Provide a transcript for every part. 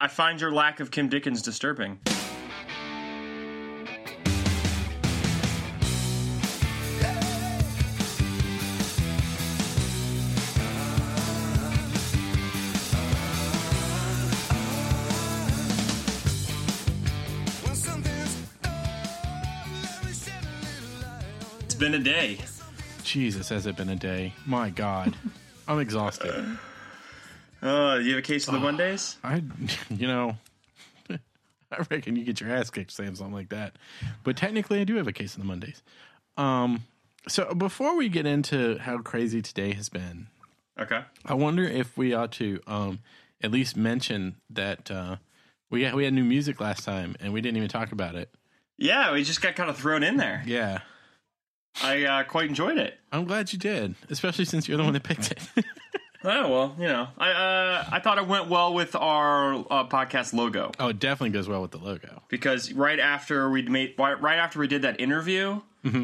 I find your lack of Kim Dickens disturbing. It's been a day. Jesus, has it been a day? My God, I'm exhausted. Uh, you have a case of the Mondays? I, you know, I reckon you get your ass kicked saying something like that. But technically, I do have a case of the Mondays. Um, so before we get into how crazy today has been, Okay. I wonder if we ought to um at least mention that uh, we had, we had new music last time and we didn't even talk about it. Yeah, we just got kind of thrown in there. Yeah, I uh, quite enjoyed it. I'm glad you did, especially since you're the one that picked it. Oh well, you know, I uh, I thought it went well with our uh, podcast logo oh, it definitely goes well with the logo. because right after we made right after we did that interview, uh,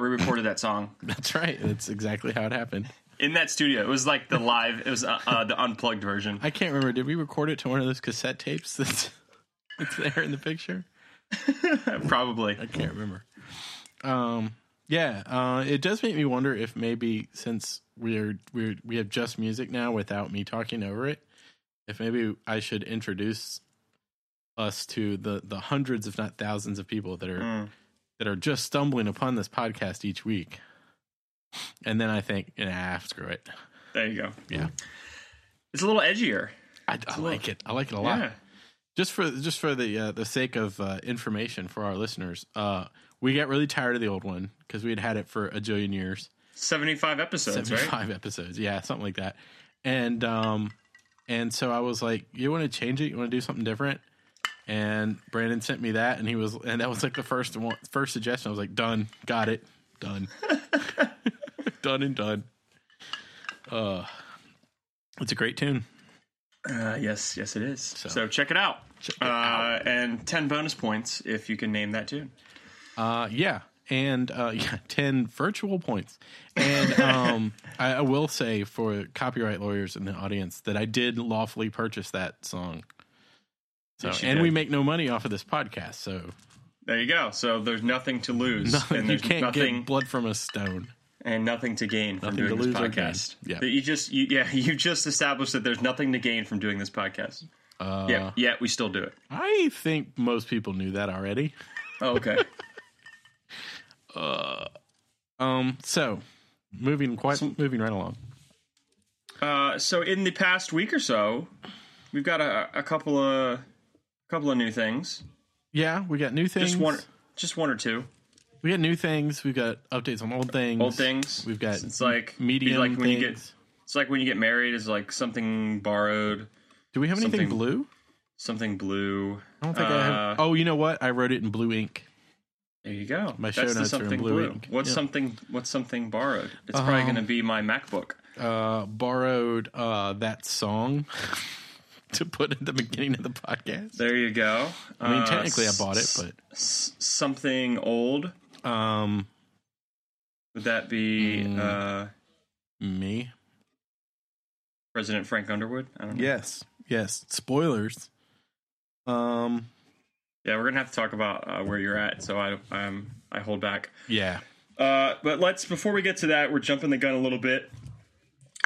we recorded that song That's right. That's exactly how it happened. in that studio. It was like the live, it was uh, uh, the unplugged version. I can't remember. Did we record it to one of those cassette tapes that's that's there in the picture? Probably. I can't remember. Um, yeah, uh, it does make me wonder if maybe since we're we're we have just music now without me talking over it, if maybe I should introduce us to the the hundreds, if not thousands, of people that are Mm. that are just stumbling upon this podcast each week. And then I think, nah, screw it. There you go. Yeah, It's a little edgier. I, I like it. I like it a lot. Yeah. just for just for the uh, the sake of uh, information for our listeners, uh, we got really tired of the old one because we had had it for a jillion years, Seventy-five episodes, seventy right? five episodes, yeah, something like that. And um, and so I was like, you want to change it? You want to do something different? And Brandon sent me that, and he was, and that was like the first one, first suggestion. I was like, done, got it, done, done and done. Uh, it's a great tune. Uh, yes, yes, it is. So, So- check it out. Check it uh, out. And ten bonus points if you can name that tune. Uh, yeah, and uh, yeah, ten virtual points. And um, I, I will say for copyright lawyers in the audience that I did lawfully purchase that song. So, Yes, you and did. we make no money off of this podcast, so There you go. So there's nothing to lose, nothing, and you there's can't nothing get blood from a stone. and nothing to gain from Nothing doing to this lose or podcast. Yeah. That you just, you, yeah, you just established that there's nothing to gain from doing this podcast. Uh, yeah, yeah, we still do it. I think most people knew that already. Oh, okay. Um, so moving quite moving right along. uh, so in the past week or so, we've got a, a couple of couple of new things. Yeah, we got new things. Just one, just one or two We got new things. We've got updates on old things. old things. We've got It's like medium like when things. you get It's like when you get married, is like something borrowed, Do we have anything blue? something blue. I don't think I have. Uh, Oh, you know what? I wrote it in blue ink. There you go. My That's show the notes are in something blue blue. ink. What's Yeah. something? What's something borrowed? It's probably Um, going to be my MacBook. Uh, borrowed uh, that song to put at the beginning of the podcast. There you go. I mean, Uh, technically, I bought it, but s- something old. um, Would that be Mm. uh, me. President Frank Underwood? I don't know. Yes, yes. Spoilers. Um, Yeah, we're gonna have to talk about uh, where you're at. So I um I hold back. yeah. Uh, but let's before we get to that, we're jumping the gun a little bit.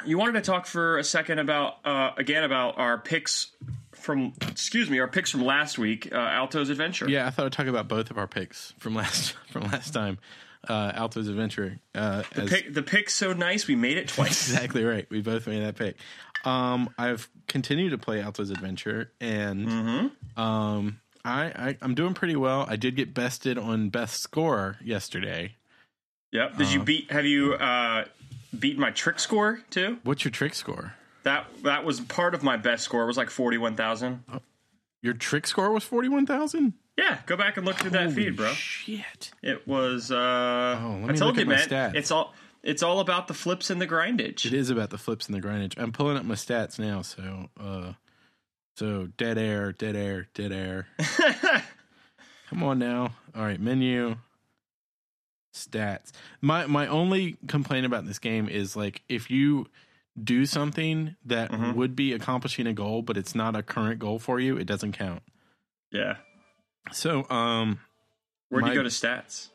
You wanted to talk for a second about uh, again about our picks from excuse me our picks from last week, uh, Alto's Adventure. Yeah, I thought I'd talk about both of our picks from last from last time. Uh, Alto's Adventure. Uh, as, Pick, the pick's so nice, we made it twice. exactly right. We both made that pick. Um, I've continued to play Alto's Adventure, and Mm-hmm. um, I, I I'm doing pretty well. I did get bested on best score yesterday. Yep. Did Uh-huh. you beat? Have you uh, beat my trick score too? What's your trick score? That that was part of my best score. It was like forty one thousand. Your trick score was forty one thousand. Yeah, go back and look through that feed, bro. Shit. It was. Uh, Oh, let I me told look you, at my man. stats. It's all. It's all about the flips and the grindage. It is about the flips and the grindage. I'm pulling up my stats now. So, uh, so dead air, dead air, dead air. Come on now. All right, menu, stats. My my only complaint about this game is like if you do something that Mhm. would be accomplishing a goal, but it's not a current goal for you, it doesn't count. Yeah. So, um, Where'd My- you go to stats?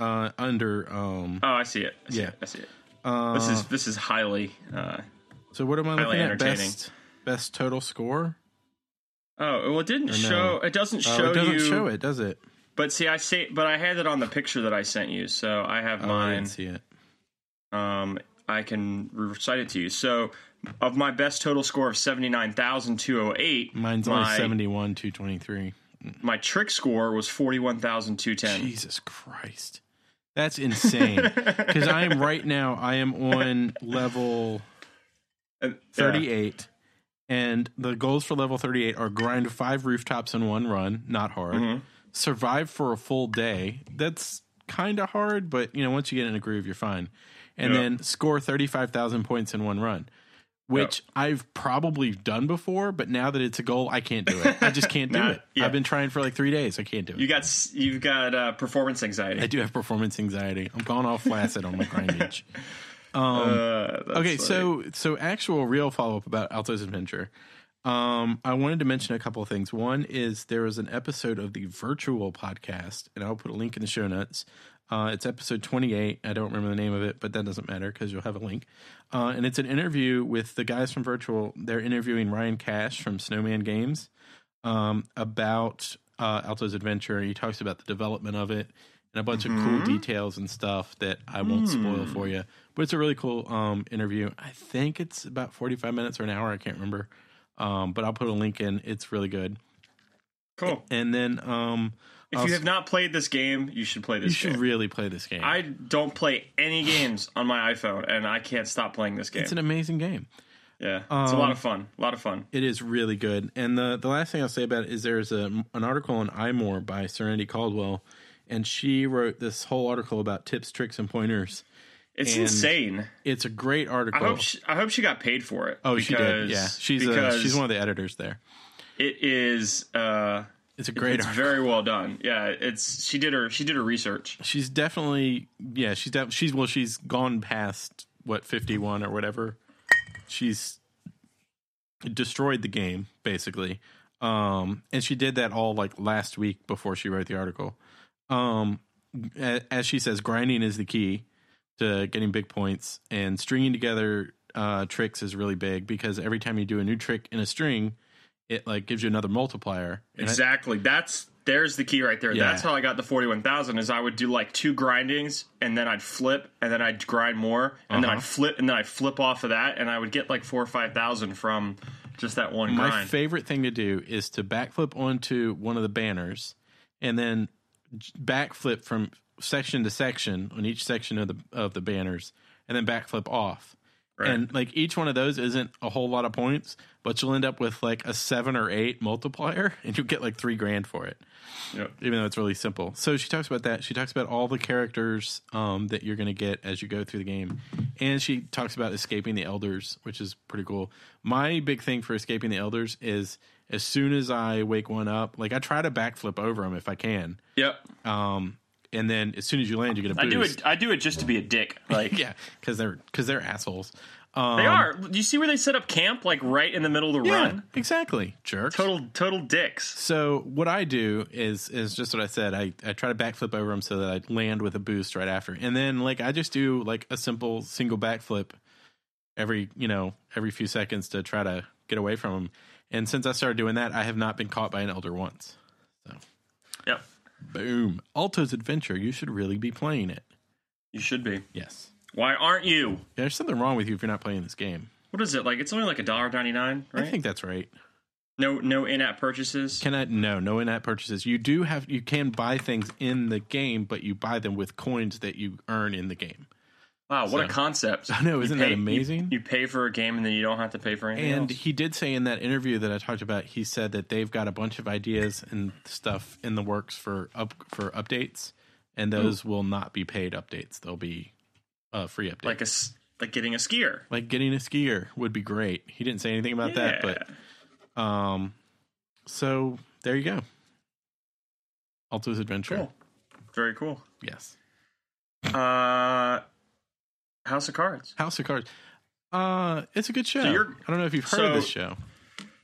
uh, under um, Oh, I see it. I see Yeah. it. I see it. uh, This is this is highly. Uh, so what am I looking at? Best best total score? Oh well, it didn't no? show. It doesn't Oh, show it doesn't you. show it, does it? But see, I see, but I had it on the picture that I sent you, so I have Oh, I mine. didn't see it. Um, I can recite it to you. So, of my best total score of seventy nine thousand two hundred eight, Mine's only seventy one two twenty three. My trick score was forty one thousand two ten. Jesus Christ. That's insane. Because I am right now, I am on level 38. And the goals for level 38 are grind five rooftops in one run, not hard. Mhm. Survive for a full day. That's kind of hard, but you know, once you get in a groove, you're fine. And then score 35,000 points in one run, which I've probably done before, but now that it's a goal, I can't do it. I just can't do Nah, it. yeah. I've been trying for like three days. I can't do it. You got you've got uh, performance anxiety. I do have performance anxiety. I'm going all flaccid on my grindage. Uh, Okay, funny. so so actual real follow up about Alto's adventure. Um, I wanted to mention a couple of things. One is there was an episode of the virtual podcast, and I'll put a link in the show notes. Uh, it's episode 28. I don't remember the name of it, but that doesn't matter because you'll have a link. Uh, and it's an interview with the guys from Virtual. They're interviewing Ryan Cash from Snowman Games um, about uh, Alto's adventure. He talks about the development of it and a bunch of cool details and stuff that I won't spoil for you. But it's a really cool um, interview. I think it's about 45 minutes or an hour. I can't remember. Um, but I'll put a link in. It's really good. cool. And then um, If I'll you have not played this game, you should play this. Game. You should game. really play this game. I don't play any games on my iPhone, and I can't stop playing this game. it's an amazing game. yeah, it's a lot um, of fun. A lot of fun. It is really good. And the the last thing I'll say about it is there's a an article on iMore by Serenity Caldwell, and she wrote this whole article about tips, tricks, and pointers. It's and insane. It's a great I article. hope she, I hope she got paid for it. oh, she did. Yeah, she's because she's one of the editors there. It is. Uh, It's a great it's article. very well done. Yeah, it's she did her she did her research. she's definitely yeah she's def- she's well she's gone past what 51 or whatever she's destroyed the game basically um and she did that all like last week before she wrote the article um as she says grinding is the key to getting big points and stringing together uh tricks is really big because every time you do a new trick in a string it like gives you another multiplier And I- Exactly. That's there's the key right there. Yeah. That's how I got the forty one thousand. Is I would do like two grindings, and then I'd flip, and then I'd grind more, and then Uh-huh. I'd flip, and then I'd flip off of that, and I would get like four or five thousand from just that one My grind. favorite thing to do is to backflip onto one of the banners and then backflip from section to section on each section of the of the banners and then backflip off. Right. And like each one of those isn't a whole lot of points, but you'll end up with like a 7 or 8 multiplier and you'll get like 3 grand for it. Yep. Even though it's really simple. So she talks about that. She talks about all the characters um, that you're going to get as you go through the game. And she talks about escaping the elders, which is pretty cool. My big thing for escaping the elders is as soon as I wake one up, like I try to backflip over them if I can. Yep. Um, and then as soon as you land, you get a I boost. do it. I do it just to be a dick. Like yeah, because they're because they're assholes. Um, they are. Do you see where they set up camp? Like right in the middle of the Yeah, run. exactly, jerks. Total total dicks. So what I do is is just what I said. I, I try to backflip over them so that I land with a boost right after, and then like I just do like a simple single backflip every you know every few seconds to try to get away from them. And since I started doing that, I have not been caught by an elder once. So, yep. Boom, Alto's Adventure. You should really be playing it. You should be. Yes, Why aren't you? there's something wrong with you if you're not playing this game. What is it like? It's only like a dollar ninety nine, right? I think that's right. no no in app purchases. Can I? No, no in-app purchases. You do have. You can buy things in the game, but you buy them with coins that you earn in the game. Wow, what a concept! I know, isn't that amazing? You, you pay for a game and then you don't have to pay for anything And else. he did say in that interview that I talked about, he said that they've got a bunch of ideas and stuff in the works for up for updates, and those will not be paid updates. They'll be uh, free updates. like a like getting a skier. like getting a skier would be great. He didn't say anything about that, but um, so there you go. Alto's Adventure. cool, very cool. Yes. Uh, House of Cards. House of Cards. Uh, it's a good show. you're- I don't know if you've heard so- of this show.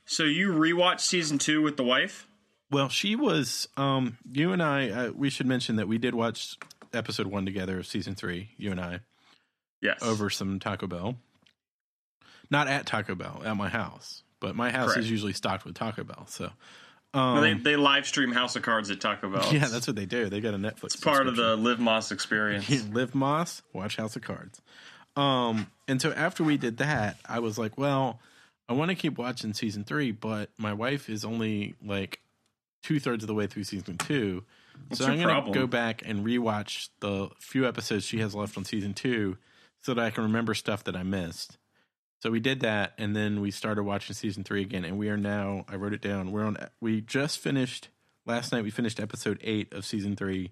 So you rewatched season two with the wife? Well, she was. Um, you and I. Uh, we should mention that we did watch episode one together of season three. You and I Yes. over some Taco Bell. Not at Taco Bell, at my house. But my house Correct. is usually stocked with Taco Bell. So, No, um, they they live stream House of Cards at Taco Bell. yeah, that's what they do. They got a Netflix. it's part of the Live Más experience. Live Más, watch House of Cards. Um, and so after we did that, I was like, well, I want to keep watching season three, but my wife is only like two thirds of the way through season two. so I'm going to go back and rewatch the few episodes she has left on season two so that I can remember stuff that I missed. So we did that, and then we started watching season three again, and we are now. I wrote it down. We're on. We just finished last night. We finished episode eight of season three,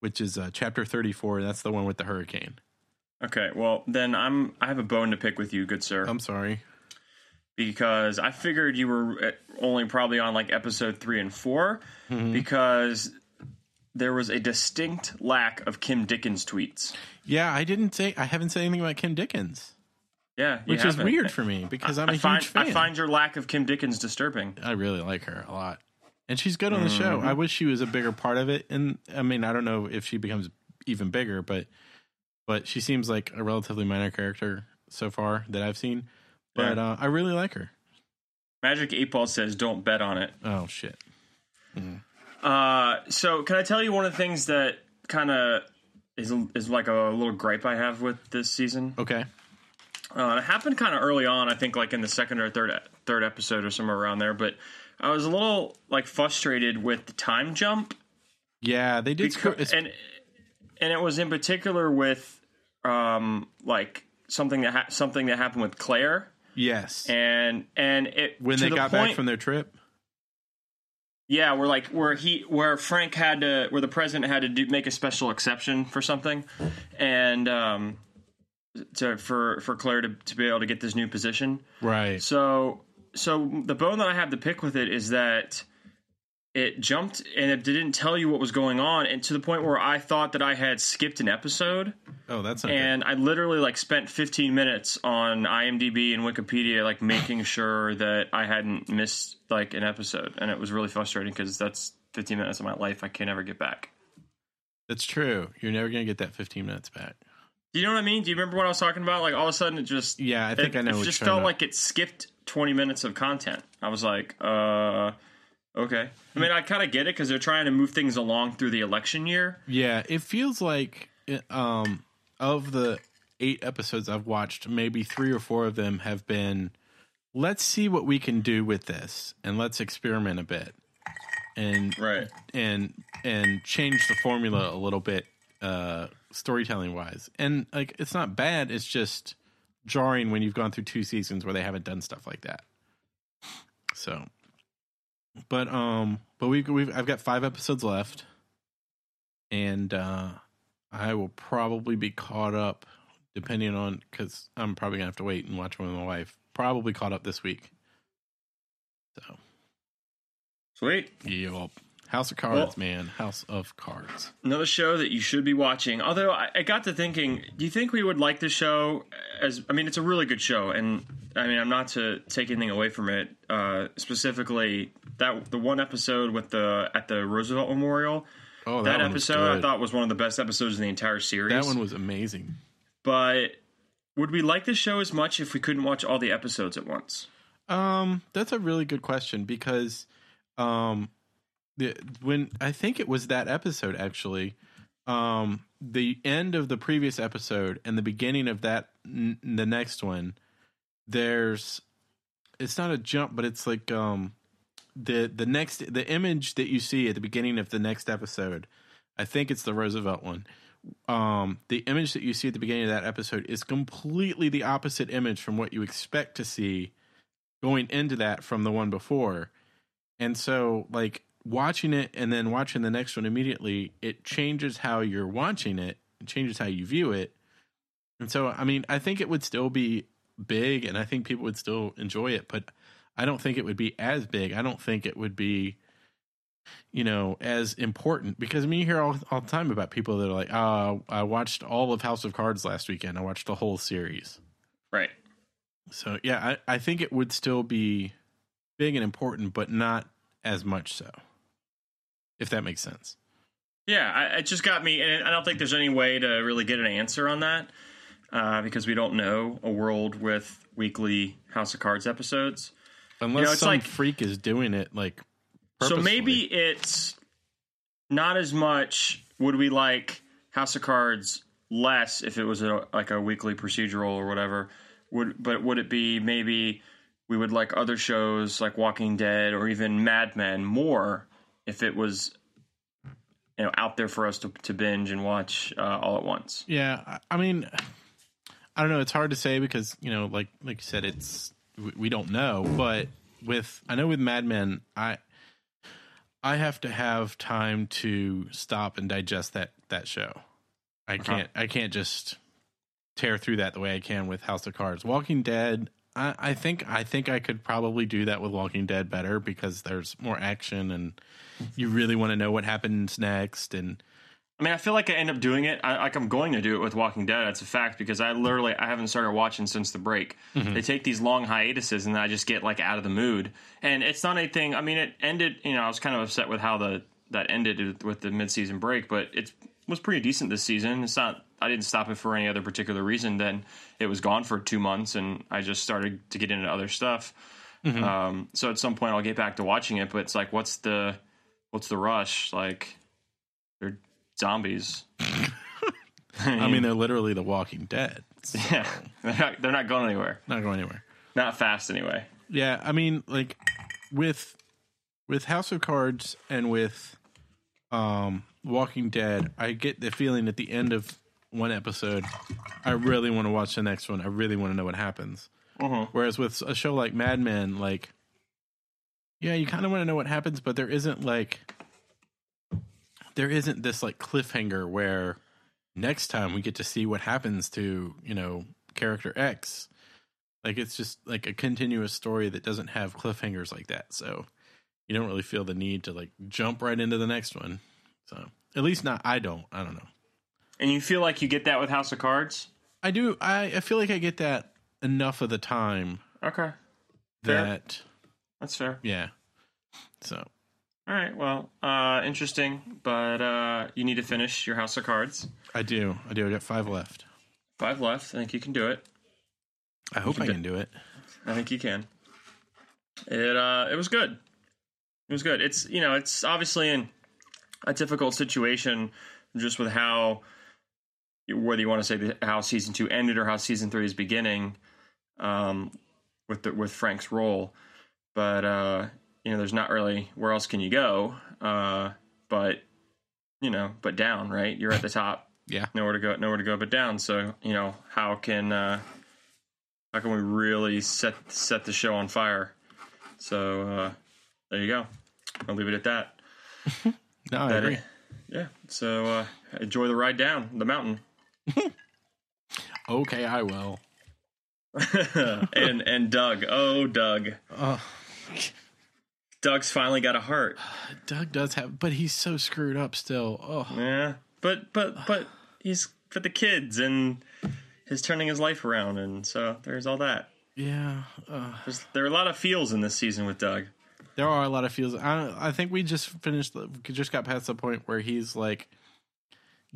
which is uh, chapter thirty-four. That's the one with the hurricane. Okay, well then I'm I have a bone to pick with you, good sir, I'm sorry. because I figured you were only probably on like episode three and 4 Mm-hmm. because there was a distinct lack of Kim Dickens tweets. Yeah, I didn't say. I haven't said anything about Kim Dickens, Yeah, which is weird for me because I'm a I find huge fan. I find your lack of Kim Dickens disturbing. I really like her a lot, and she's good on the show. Mm-hmm. I wish she was a bigger part of it. And I mean, I don't know if she becomes even bigger, but but she seems like a relatively minor character so far that I've seen. But Yeah. uh, I really like her. Magic Eight Ball says don't bet on it. Oh shit! Uh, so can I tell you one of the things that kind of is is like a little gripe I have with this season? Okay. Uh, it happened kind of early on, I think, like in the second or third third episode or somewhere around there. But I was a little like frustrated with the time jump, Yeah, they did. Becau- screw- it's- and and it was in particular with um like something that ha- something that happened with Claire, yes, and and it when they the got point, back from their trip. Yeah, where like where he where Frank had to where the president had to do, make a special exception for something, and um, to for for Claire to, to be able to get this new position. Right. So so the bone that I have to pick with it is that it jumped and it didn't tell you what was going on, and to the point where I thought that I had skipped an episode, Oh, that's and I literally like spent 15 minutes on IMDb and Wikipedia, like making sure that I hadn't missed like an episode, and it was really frustrating because that's 15 minutes of my life I can never get back. That's true. You're never gonna get that 15 minutes back. Do you know what I mean? Do you remember what I was talking about? Like all of a sudden, it just Yeah, I think it, I know. It just felt like it skipped 20 minutes of content. I was like, uh, okay. I mean, I kind of get it because they're trying to move things along through the election year. Yeah, it feels like it- um of the eight episodes I've watched, maybe three or four of them have been let's see what we can do with this and let's experiment a bit. And Right. and and change the formula a little bit uh storytelling wise. And like it's not bad, it's just jarring when you've gone through two seasons where they haven't done stuff like that. So but um but we've, we've I've got 5 episodes left and uh I will probably be caught up depending on cuz I'm probably going to have to wait and watch one with my wife. Probably caught up this week. So, Sweet. yeah, House of Cards, Well- man. House of Cards. Another show that you should be watching. Although I, I got to thinking, do you think we would like this show? As I mean, it's a really good show, and I mean, I'm not to take anything away from it. Uh, specifically, that the one episode with the at the Roosevelt Memorial. Oh, That, one was episode I thought was one of the best episodes in the entire series. that one was amazing. but would we like this show as much if we couldn't watch all the episodes at once? Um, that's a really good question because, um, the when I think it was that episode actually, um, the end of the previous episode and the beginning of that n- the next one, there's, it's not a jump, but it's like um, the the next the image that you see at the beginning of the next episode, I think it's the Roosevelt one. Um, the image that you see at the beginning of that episode is completely the opposite image from what you expect to see going into that from the one before. And so like watching it and then watching the next one immediately, it changes how you're watching it, it changes how you view it. And so I mean, I think it would still be big and I think people would still enjoy it, but I don't think it would be as big. I don't think it would be you know, as important because I mean, you hear all, all the time about people that are like, "Oh, I watched all of House of Cards last weekend. I watched the whole series." Right. So yeah, I, I think it would still be big and important, but not as much so. If that makes sense. Yeah, I, it just got me, and I don't think there's any way to really get an answer on that uh, because we don't know a world with weekly House of Cards episodes. Unless You know, some like- freak is doing it like So maybe it's not as much. Would we like House of Cards less if it was a, like a weekly procedural or whatever? Would but would it be maybe we would like other shows like Walking Dead or even Mad Men more if it was you know out there for us to, to binge and watch uh, all at once? Yeah, I- mean, I don't know. It's hard to say because you know, like like you said, it's we, we don't know. But with I know with Mad Men, I I have to have time to stop and digest that that show. I can't I can't just tear through that the way I can with House of Cards. Walking Dead. I, I think I think I could probably do that with Walking Dead better because there's more action and you really want to know what happens next and I mean, I feel like I end up doing it. I, like I'm going to do it with Walking Dead. That's a fact because I literally I haven't started watching since the break. Mm-hmm. They take these long hiatuses, and I just get like out of the mood. And it's not anything. I mean, it ended. You know, I was kind of upset with how the that ended with the midseason break, but it was pretty decent this season. It's not. I didn't stop it for any other particular reason. Then it was gone for two months, and I just started to get into other stuff. Um, so at some point, I'll get back to watching it. But it's like, what's the what's the rush? Like they're zombies. I mean they're literally the Walking Dead. So Yeah, they're not, they're not going anywhere. not going anywhere. Not fast anyway. Yeah, I mean, like with with House of Cards and with um Walking Dead, I get the feeling at the end of one episode, I really want to watch the next one. I really want to know what happens. Mhm. Whereas with a show like Mad Men, like, yeah, you kind of want to know what happens, but there isn't like there isn't this like cliffhanger where next time we get to see what happens to you know character X. Like it's just like a continuous story that doesn't have cliffhangers like that. So you don't really feel the need to like jump right into the next one. So at least not I don't. I don't know. And you feel like you get that with House of Cards? I do I, I feel like I get that enough of the time Okay, Fair. that that's fair. yeah. So All right, well, uh, interesting, but uh, you need to finish your House of Cards. I do. I do. I got five left. Five left. I think you can do it. I hope I can do it. I think you can. It uh, it was good. It was good. It's you know it's obviously in a difficult situation just with how whether you want to say the, how season two ended or how season three is beginning um, with the, with Frank's role, but uh, you know there's not really where else can you go, uh, but you know but down right? You're at the top. Yeah. nowhere to go nowhere to go but down. So you know how can uh how can we really set set the show on fire? So uh there you go. I'll leave it at that. No, I That agree. it- yeah. So uh enjoy the ride down the mountain Okay, I will. and and doug oh doug Oh, doug's finally got a heart Doug does have, but he's so screwed up still. Oh, yeah but but but he's for the kids and his turning his life around and so there's all that yeah. Uh, There's, there are a lot of feels in this season with doug there are a lot of feels. I, I think we just finished, just got past the point where he's like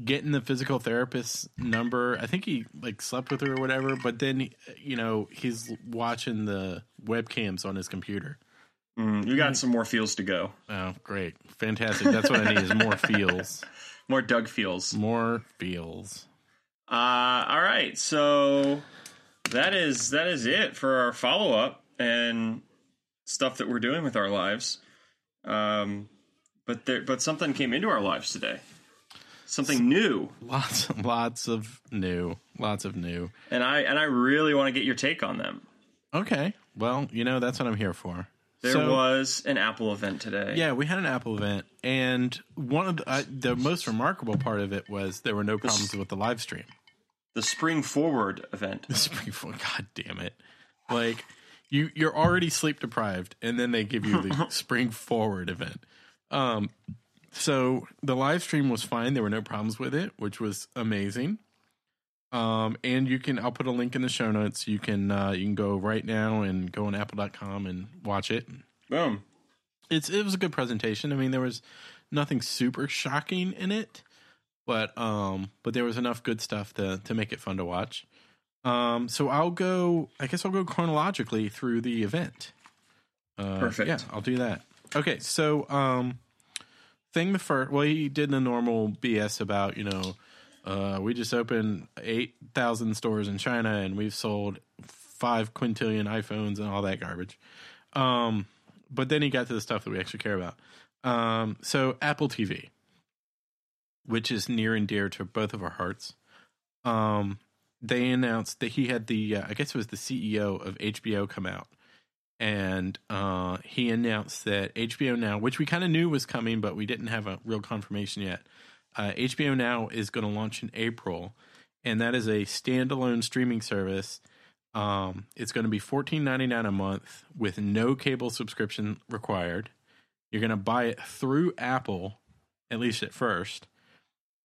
getting the physical therapist number. I think he like slept with her or whatever, but then, you know, he's watching the webcams on his computer. Mm, you got some more feels to go Oh, great. Fantastic. That's what I need is more feels. more doug feels More feels. Uh, all right, so that is that is it for our follow up and stuff that we're doing with our lives. Um, but there, but something came into our lives today, something new, Lots, lots of new. Lots of new. and I and I really want to get your take on them. Okay. Well, you know, that's what I'm here for. There So- was an Apple event today. Yeah, we had an Apple event, and one of the, uh, the most remarkable part of it was there were no problems with the live stream. the Spring Forward event. The spring Forward, God damn it! Like you, you're already sleep deprived, and then they give you the Spring Forward event. Um, so the live stream was fine. There were no problems with it, which was amazing. Um, and you can I'll put a link in the show notes. You can uh, you can go right now and go on apple.com and watch it. Boom. It's it was a good presentation. I mean, there was nothing super shocking in it, but um but there was enough good stuff to to make it fun to watch. Um so I'll go I guess I'll go chronologically through the event. Uh, Perfect. Yeah, I'll do that. Okay, so um thing the first well he did the normal BS about, you know, uh we just opened 8,000 stores in China and we've sold 5 quintillion iPhones and all that garbage. Um but then he got to the stuff that we actually care about. Um so Apple TV which is near and dear to both of our hearts. Um, they announced that he had the, uh, I guess it was the CEO of HBO come out, and uh, he announced that HBO Now, which we kind of knew was coming, but we didn't have a real confirmation yet. Uh, HBO Now is going to launch in April, and that is a standalone streaming service. Um, it's going to be fourteen ninety nine a month with no cable subscription required. You're going to buy it through Apple, at least at first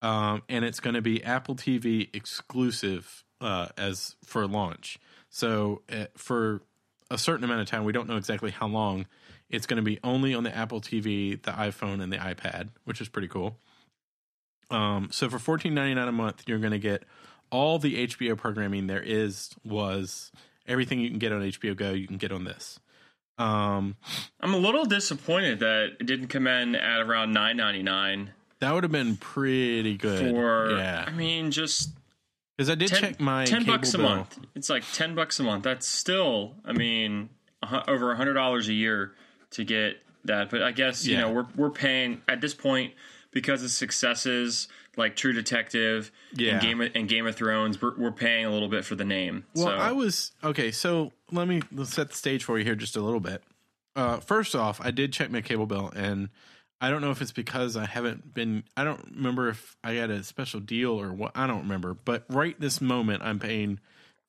um, and it's going to be Apple TV exclusive uh, as for launch. So uh, for a certain amount of time, we don't know exactly how long. It's going to be only on the Apple TV, the iPhone, and the iPad, which is pretty cool. Um, so for fourteen ninety nine a month, you're going to get all the HBO programming there is was everything you can get on HBO Go. You can get on this. Um, I'm a little disappointed that it didn't come in at around nine ninety nine that would have been pretty good. for. yeah, I mean, just because I did 10, check my 10 cable bucks a bill. month. It's like 10 bucks a month. That's still, I mean, over a $100 a year to get that. But I guess, you Yeah. know, we're, we're paying at this point because of successes like True Detective Yeah. and, Game of, and Game of Thrones, we're, we're paying a little bit for the name. Well, so, I was okay. So let me set the stage for you here just a little bit. Uh, first off, I did check my cable bill, and I don't know if it's because I haven't been. I don't remember if I had a special deal or what. I don't remember. But right this moment, I'm paying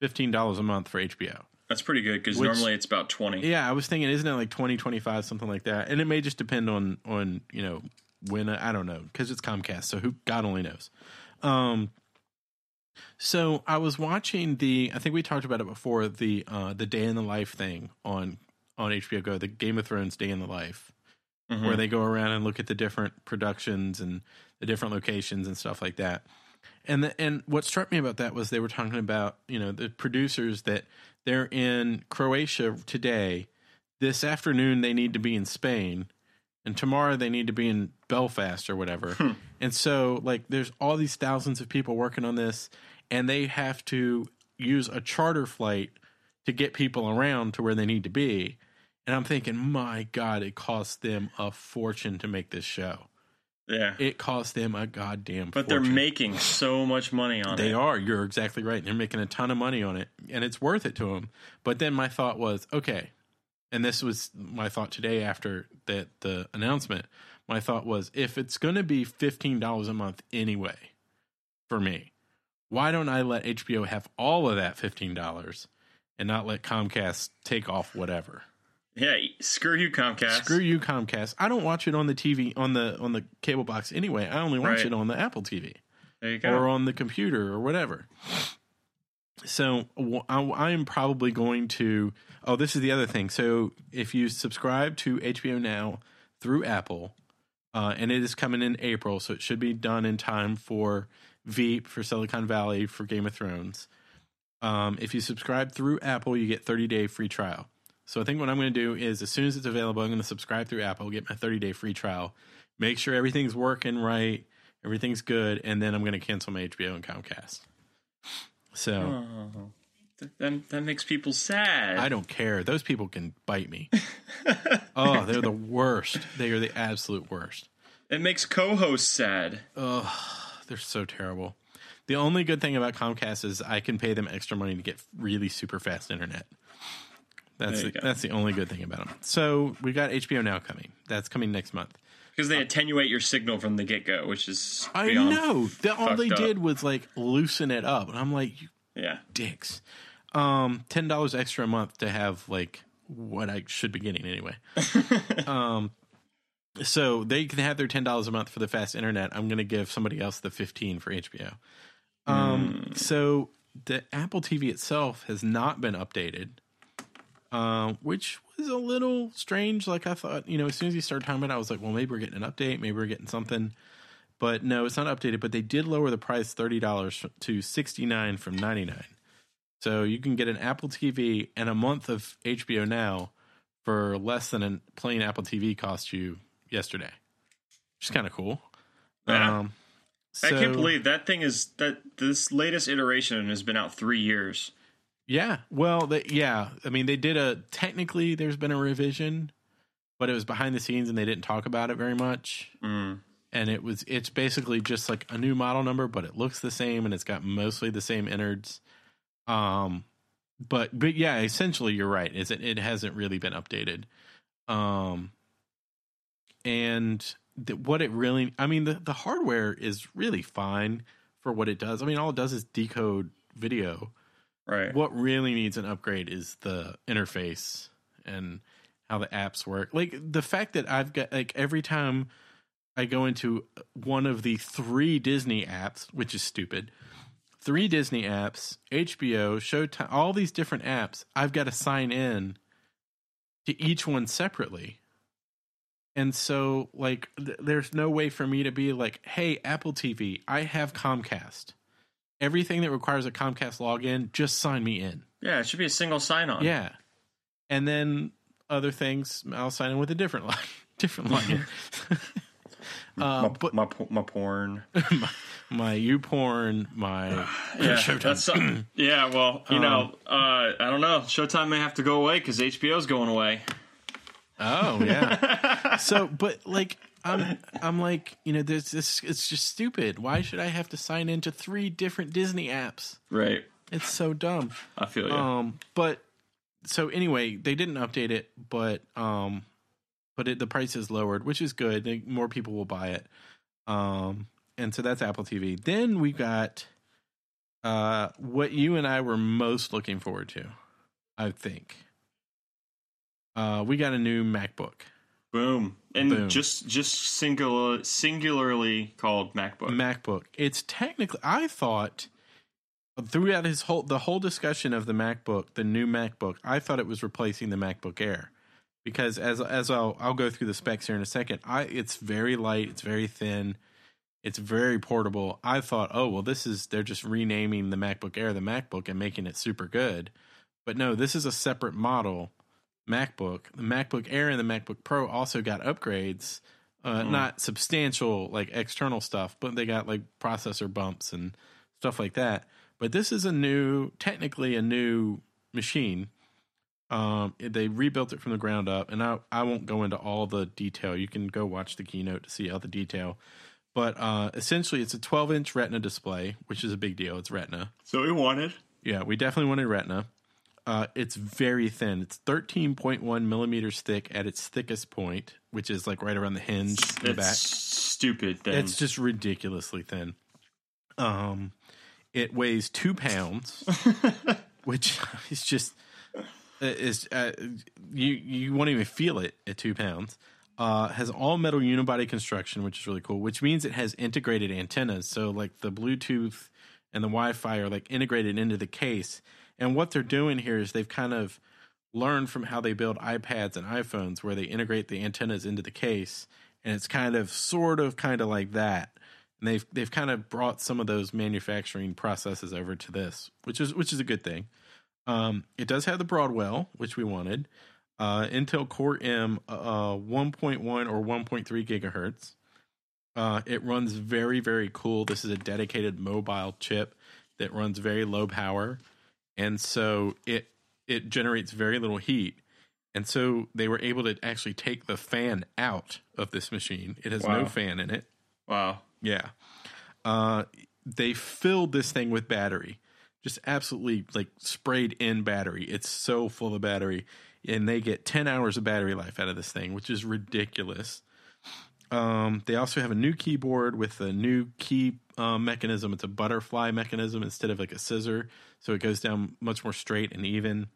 fifteen dollars a month for HBO. that's pretty good because normally it's about 20 Yeah, I was thinking, isn't it like 20, 25, something like that? And it may just depend on on you know when I, I don't know because it's Comcast, so who God only knows. Um, so I was watching the. I think we talked about it before the uh the Day in the Life thing on on HBO Go, the Game of Thrones Day in the Life, Mhm. where they go around and look at the different productions and the different locations and stuff like that. And the, and what struck me about that was they were talking about you know the producers that they're in Croatia today. This afternoon they need to be in Spain, and tomorrow they need to be in Belfast or whatever. and so like there's all these thousands of people working on this, and they have to use a charter flight to get people around to where they need to be. And I'm thinking, my God, it costs them a fortune to make this show. yeah. It costs them a goddamn But fortune. they're making so much money on They it. They are. You're exactly right. They're making a ton of money on it, and it's worth it to them. But then my thought was, okay, and this was my thought today after that the announcement. My thought was, if it's going to be fifteen dollars a month anyway, for me, why don't I let HBO have all of that fifteen dollars and not let Comcast take off whatever? Yeah, screw you, Comcast. Screw you, Comcast. I don't watch it on the TV on the on the cable box anyway. I only watch Right. it on the Apple TV There you go. or on the computer or whatever. So I, I am probably going to. Oh, this is the other thing. So if you subscribe to HBO Now through Apple, uh, and it is coming in April, so it should be done in time for Veep, for Silicon Valley, for Game of Thrones. Um, if you subscribe through Apple, you get 30 day free trial. So I think what I'm going to do is, as soon as it's available, I'm going to subscribe through Apple, get my 30 day free trial, make sure everything's working right, everything's good, and then I'm going to cancel my HBO and Comcast. So Oh, that, that makes people sad. I don't care. Those people can bite me. oh, they're the worst. They are the absolute worst. it makes co-hosts sad. Oh, they're so terrible. The only good thing about Comcast is I can pay them extra money to get really super fast internet. That's the, go. that's the only good thing about them. So we got HBO Now coming. That's coming next month. Because they attenuate your signal from the get go, which is I know. The, all they up. did was like loosen it up, and I'm like, you Yeah, dicks. Um, ten dollars extra a month to have like what I should be getting anyway. um, so they can have their ten dollars a month for the fast internet. I'm going to give somebody else the fifteen for HBO. Um, so the Apple TV itself has not been updated, um, which was a little strange. Like I thought, you know, as soon as you started talking about it, I was like, well, maybe we're getting an update, maybe we're getting something. But no, it's not updated. But they did lower the price thirty dollars to sixty nine from ninety nine. So you can get an Apple TV and a month of HBO Now for less than a plain Apple TV cost you yesterday, which is kind of cool. Yeah. Um, I can't believe that thing is that this latest iteration has been out three years. Yeah. Well, they, yeah. I mean, they did a technically. There's been a revision, but it was behind the scenes and they didn't talk about it very much. Mm. And it was it's basically just like a new model number, but it looks the same and it's got mostly the same innards. Um, but but yeah, essentially you're right. Is it it hasn't really been updated. Um, and the, what it really, I mean, the the hardware is really fine for what it does. I mean, all it does is decode video Right. what really needs an upgrade is the interface and how the apps work. Like the fact that I've got like every time I go into one of the three Disney apps, which is stupid. Three Disney apps, HBO, Showtime, all these different apps, I've got to sign in to each one separately. And so like th- there's no way for me to be like, "Hey, Apple TV, I have Comcast." Everything that requires a Comcast login, just sign me in. Yeah, it should be a single sign on. Yeah. And then other things, I'll sign in with a different line, different login. uh, My, but my, my porn. my, my YouPorn, my Yeah, Showtime. yeah. Well, you know, uh, I don't know. Showtime may have to go away because HBO's going away. Oh yeah. so, but like, I'm I'm like, you know, there's this. It's just stupid. Why should I have to sign into three different Disney apps? Right. It's so dumb. I feel you. Um, but so anyway, they didn't update it, but um, but it, the price is lowered, which is good. They, more people will buy it. Um, and so that's Apple TV. Then we got uh what you and I were most looking forward to, I think. Uh, we got a new MacBook. Boom. And Boom. just just singular singularly called MacBook. MacBook. It's technically I thought throughout his whole the whole discussion of the MacBook, the new MacBook, I thought it was replacing the MacBook Air. Because as as I'll I'll go through the specs here in a second, I it's very light, it's very thin, it's very portable. I thought, oh well this is they're just renaming the MacBook Air the MacBook and making it super good. But no, this is a separate model MacBook. The MacBook Air and the MacBook Pro also got upgrades. Uh, Not substantial like external stuff, but they got like processor bumps and stuff like that. But this is a new, technically a new machine. Um, they rebuilt it from the ground up, and I I won't go into all the detail. You can go watch the keynote to see all the detail. But uh, essentially, it's a 12 inch Retina display, which is a big deal. It's Retina. so we wanted. Yeah, we definitely wanted Retina. Uh, it's very thin. It's 13.1 millimeters thick at its thickest point, which is like right around the hinge in the back. stupid. Then It's just ridiculously thin. Um, it weighs two pounds, which is just is uh, you you won't even feel it at two pounds. Uh, has all metal unibody construction, which is really cool. Which means it has integrated antennas, so like the Bluetooth and the Wi-Fi are like integrated into the case. And what they're doing here is they've kind of learned from how they build iPads and iPhones, where they integrate the antennas into the case, and it's kind of sort of kind of like that. And they've they've kind of brought some of those manufacturing processes over to this, which is which is a good thing. Um, it does have the Broadwell, which we wanted. Uh, Intel Core M, uh, 1.1 or 1.3 gigahertz. Uh, it runs very, very cool. This is a dedicated mobile chip that runs very low power, and so it it generates very little heat. And so they were able to actually take the fan out of this machine. It has Wow. no fan in it. wow. Yeah. Uh, they filled this thing with battery, just absolutely like sprayed in battery. It's so full of battery, and they get 10 hours of battery life out of this thing, which is ridiculous. Um, they also have a new keyboard with a new key um, mechanism. It's a butterfly mechanism instead of like a scissor, so it goes down much more straight and even.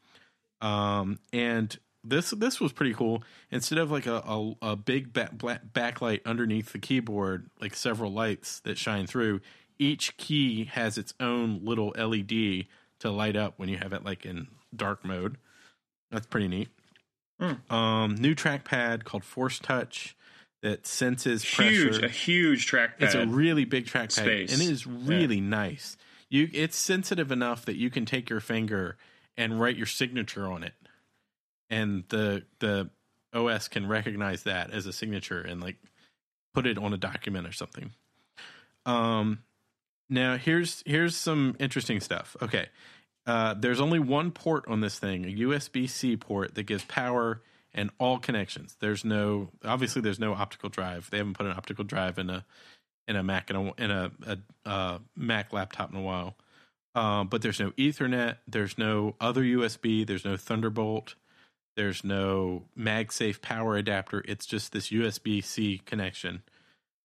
Um, and this this was pretty cool. Instead of like a a, a big back, black, backlight underneath the keyboard, like several lights that shine through, each key has its own little LED to light up when you have it like in dark mode. That's pretty neat. Hmm. Um, new trackpad called Force Touch that senses Huge, pressure. a huge trackpad. It's a really big trackpad, Space. and it is really nice. You, it's sensitive enough that you can take your finger and write your signature on it, and the the OS can recognize that as a signature and like put it on a document or something. Um, now here's here's some interesting stuff. Okay, uh, there's only one port on this thing, a USB C port that gives power and all connections. There's no obviously there's no optical drive. They haven't put an optical drive in a in a Mac in a in a, a, uh Mac laptop in a while. Um, but there's no Ethernet. There's no other USB. There's no Thunderbolt. There's no MagSafe power adapter. It's just this USB C connection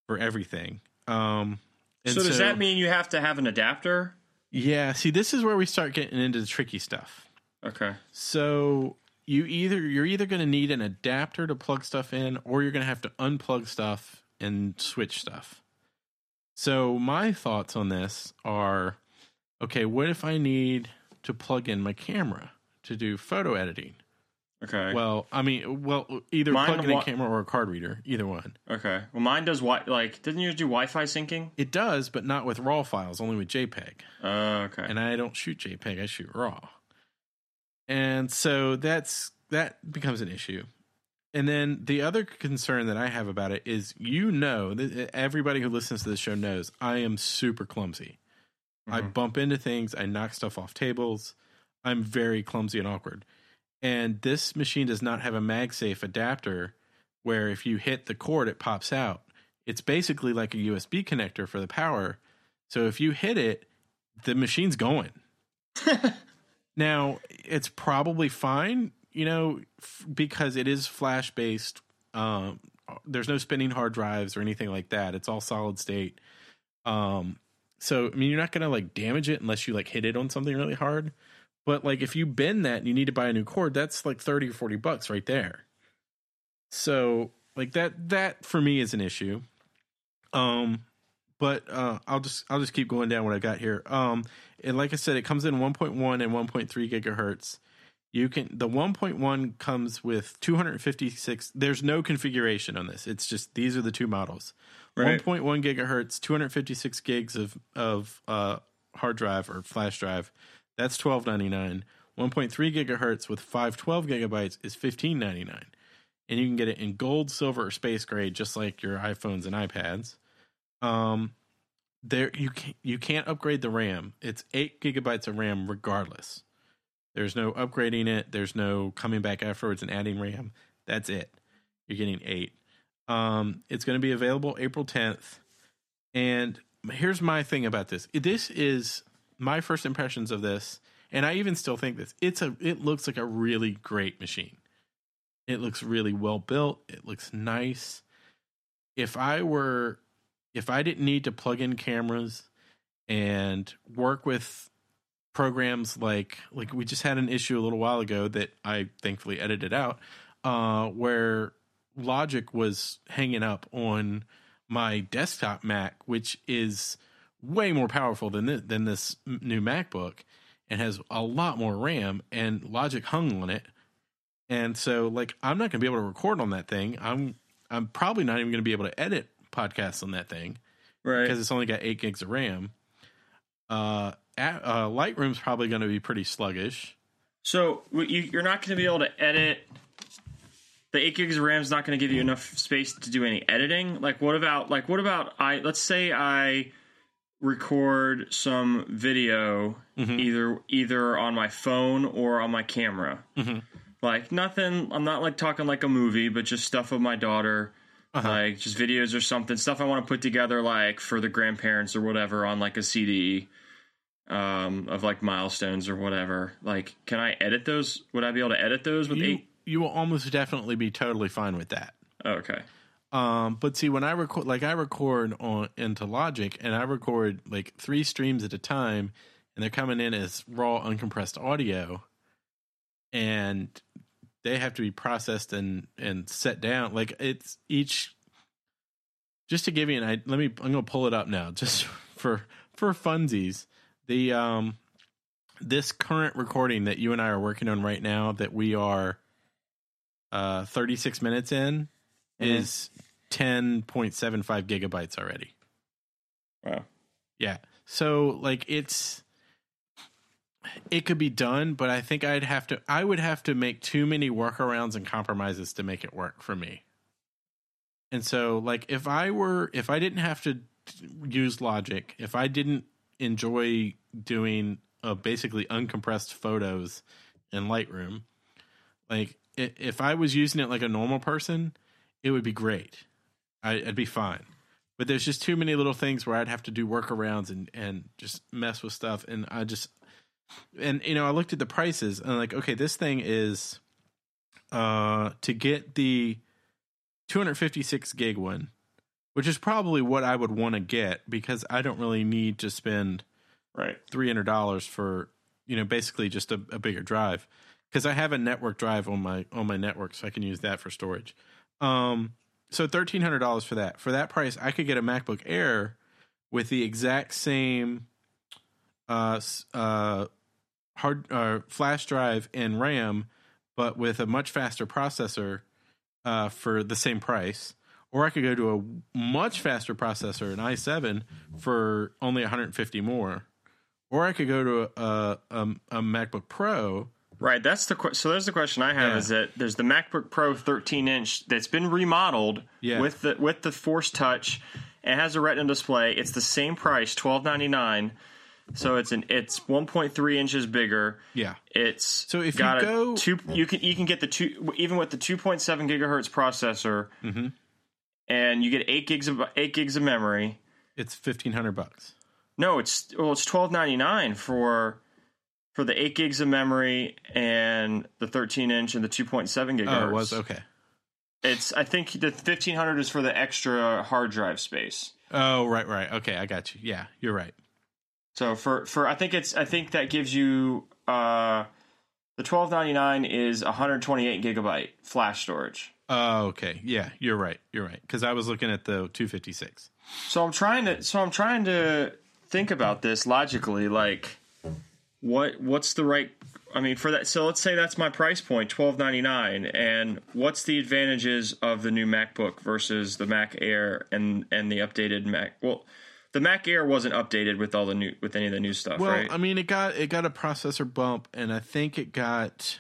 for everything. Um, so does that mean you have to have an adapter? Yeah. See, this is where we start getting into the tricky stuff. Okay. So you either you're either going to need an adapter to plug stuff in, or you're going to have to unplug stuff and switch stuff. So my thoughts on this are, okay, what if I need to plug in my camera to do photo editing? Okay. Well, I mean, well, either Mine plug in a camera or a card reader, either one. okay. Well, mine does wi- Like, doesn't yours do Wi-Fi syncing? It does, but not with RAW files, only with JPEG. Uh, okay. and I don't shoot JPEG, I shoot RAW. And so that's that becomes an issue. And then the other concern that I have about it is you know everybody who listens to the show knows I am super clumsy. I Mhm. bump into things, I knock stuff off tables. I'm very clumsy and awkward. And this machine does not have a MagSafe adapter where if you hit the cord it pops out. It's basically like a USB connector for the power. So if you hit it, the machine's going. now, it's probably fine, you know, f- because it is flash based. Um, there's no spinning hard drives or anything like that. It's all solid state. Um, so I mean, you're not gonna like damage it unless you like hit it on something really hard. But like if you bend that and you need to buy a new cord, that's like thirty or forty bucks right there. So like that that for me is an issue. Um, but uh, I'll just I'll just keep going down what I got here. Um, and like I said, it comes in 1.1 and 1.3 gigahertz. You can the 1.1 comes with 256. There's no configuration on this. It's just these are the two models. Right. 1.1 gigahertz, 256 gigs of of uh, hard drive or flash drive. That's 12.99. 1.3 gigahertz with 512 gigabytes is 15.99, and you can get it in gold, silver, or space gray, just like your iPhones and iPads. Um, there you can you can't upgrade the RAM. It's eight gigabytes of RAM regardless. There's no upgrading it. There's no coming back afterwards and adding RAM. That's it. You're getting eight. Um, it's going to be available April 10th. And here's my thing about this. This is my first impressions of this, and I even still think this. It's a. It looks like a really great machine. It looks really well built. It looks nice. If I were, if I didn't need to plug in cameras and work with programs like like we just had an issue a little while ago that I thankfully edited out, uh, where Logic was hanging up on my desktop Mac, which is way more powerful than this, than this new MacBook, and has a lot more RAM. And Logic hung on it, and so like I'm not going to be able to record on that thing. I'm I'm probably not even going to be able to edit podcasts on that thing right. because it's only got eight gigs of RAM. Uh, at, uh Lightroom's probably going to be pretty sluggish. So you, you're not going to be able to edit. The eight gigs of RAM is not going to give you enough space to do any editing. Like, what about like what about I? Let's say I record some video Mhm. either either on my phone or on my camera. Mhm. Like nothing. I'm not like talking like a movie, but just stuff of my daughter. Uh-huh. Like just videos or something, stuff I want to put together, like for the grandparents or whatever, on like a CD um, of like milestones or whatever. Like, can I edit those? Would I be able to edit those with You eight? you will almost definitely be totally fine with that. Oh, okay. Um, but see, when I record, like I record on into Logic, and I record like three streams at a time, and they're coming in as raw, uncompressed audio, and they have to be processed and and set down. Like it's each. Just to give you an idea, let me. I'm going to pull it up now, just for for funsies, the um this current recording that you and I are working on right now that we are uh 36 minutes in Mhm. is 10.75 gigabytes already. Wow. Yeah. So like it's it could be done, but I think I'd have to I would have to make too many workarounds and compromises to make it work for me. And so like if I were if I didn't have to use Logic, if I didn't enjoy doing uh, basically uncompressed photos in Lightroom, like if I was using it like a normal person, it would be great. I'd be fine but there's just too many little things where I'd have to do workarounds and and just mess with stuff and I just and you know I looked at the prices and I'm like okay this thing is uh to get the 256 gig one which is probably what I would want to get because I don't really need to spend Right. $300 for you know basically just a, a bigger drive because I have a network drive on my on my network so I can use that for storage um so thirteen hundred dollars for that. For that price, I could get a MacBook Air with the exact same uh uh hard uh, flash drive and RAM, but with a much faster processor uh for the same price. Or I could go to a much faster processor, an i7, for only 150 more. Or I could go to a a, a, MacBook Pro. Right. That's the so. There's the question I have Yeah. is that there's the MacBook Pro 13 inch that's been remodeled Yeah. with the with the Force Touch. It has a Retina display. It's the same price, 12.99. So it's an it's 1.3 inches bigger. Yeah. It's So if you got a go- two, you can you can get the two even with the 2.7 gigahertz processor, Mhm. and you get eight gigs of eight gigs of memory. It's 1500 bucks. No, it's well, it's 12.99 for for the eight gigs of memory and the 13 inch and the 2.7 gigahertz. Oh, it was okay. It's I think the 1500 is for the extra hard drive space. Oh, right, right. Okay, I got you. Yeah, you're right. So for for I think it's I think that gives you uh the 12.99 is 128 gigabyte flash storage. Oh, okay. Yeah, you're right. You're right. Because I was looking at the 256. So I'm trying to so I'm trying to think about this logically like what what's the right I mean for that so let's say that's my price point 12.99 and what's the advantages of the new MacBook versus the Mac Air and and the updated Mac well the Mac Air wasn't updated with all the new with any of the new stuff Well, right? I mean, it got it got a processor bump, and I think it got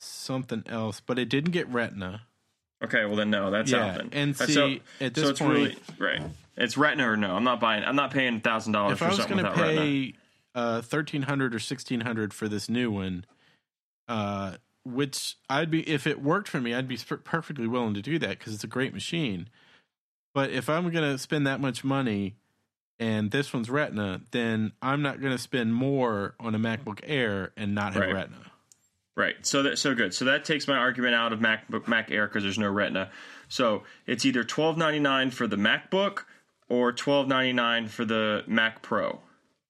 something else, but it didn't get Retina. okay well then no that's Yeah, out then. and see, so, at so this it's point- really right. It's Retina or no? I'm not buying I'm not paying thousand dollars If for I was something going to Retina. pay uh, thirteen hundred or sixteen hundred for this new one, uh, which I'd be if it worked for me, I'd be perfectly willing to do that because it's a great machine. But if I'm going to spend that much money and this one's Retina, then I'm not going to spend more on a MacBook Air and not have Right. Retina. Right. So that so good. So that takes my argument out of MacBook Mac Air because there's no Retina. So it's either twelve ninety nine for the MacBook or twelve ninety nine for the Mac Pro.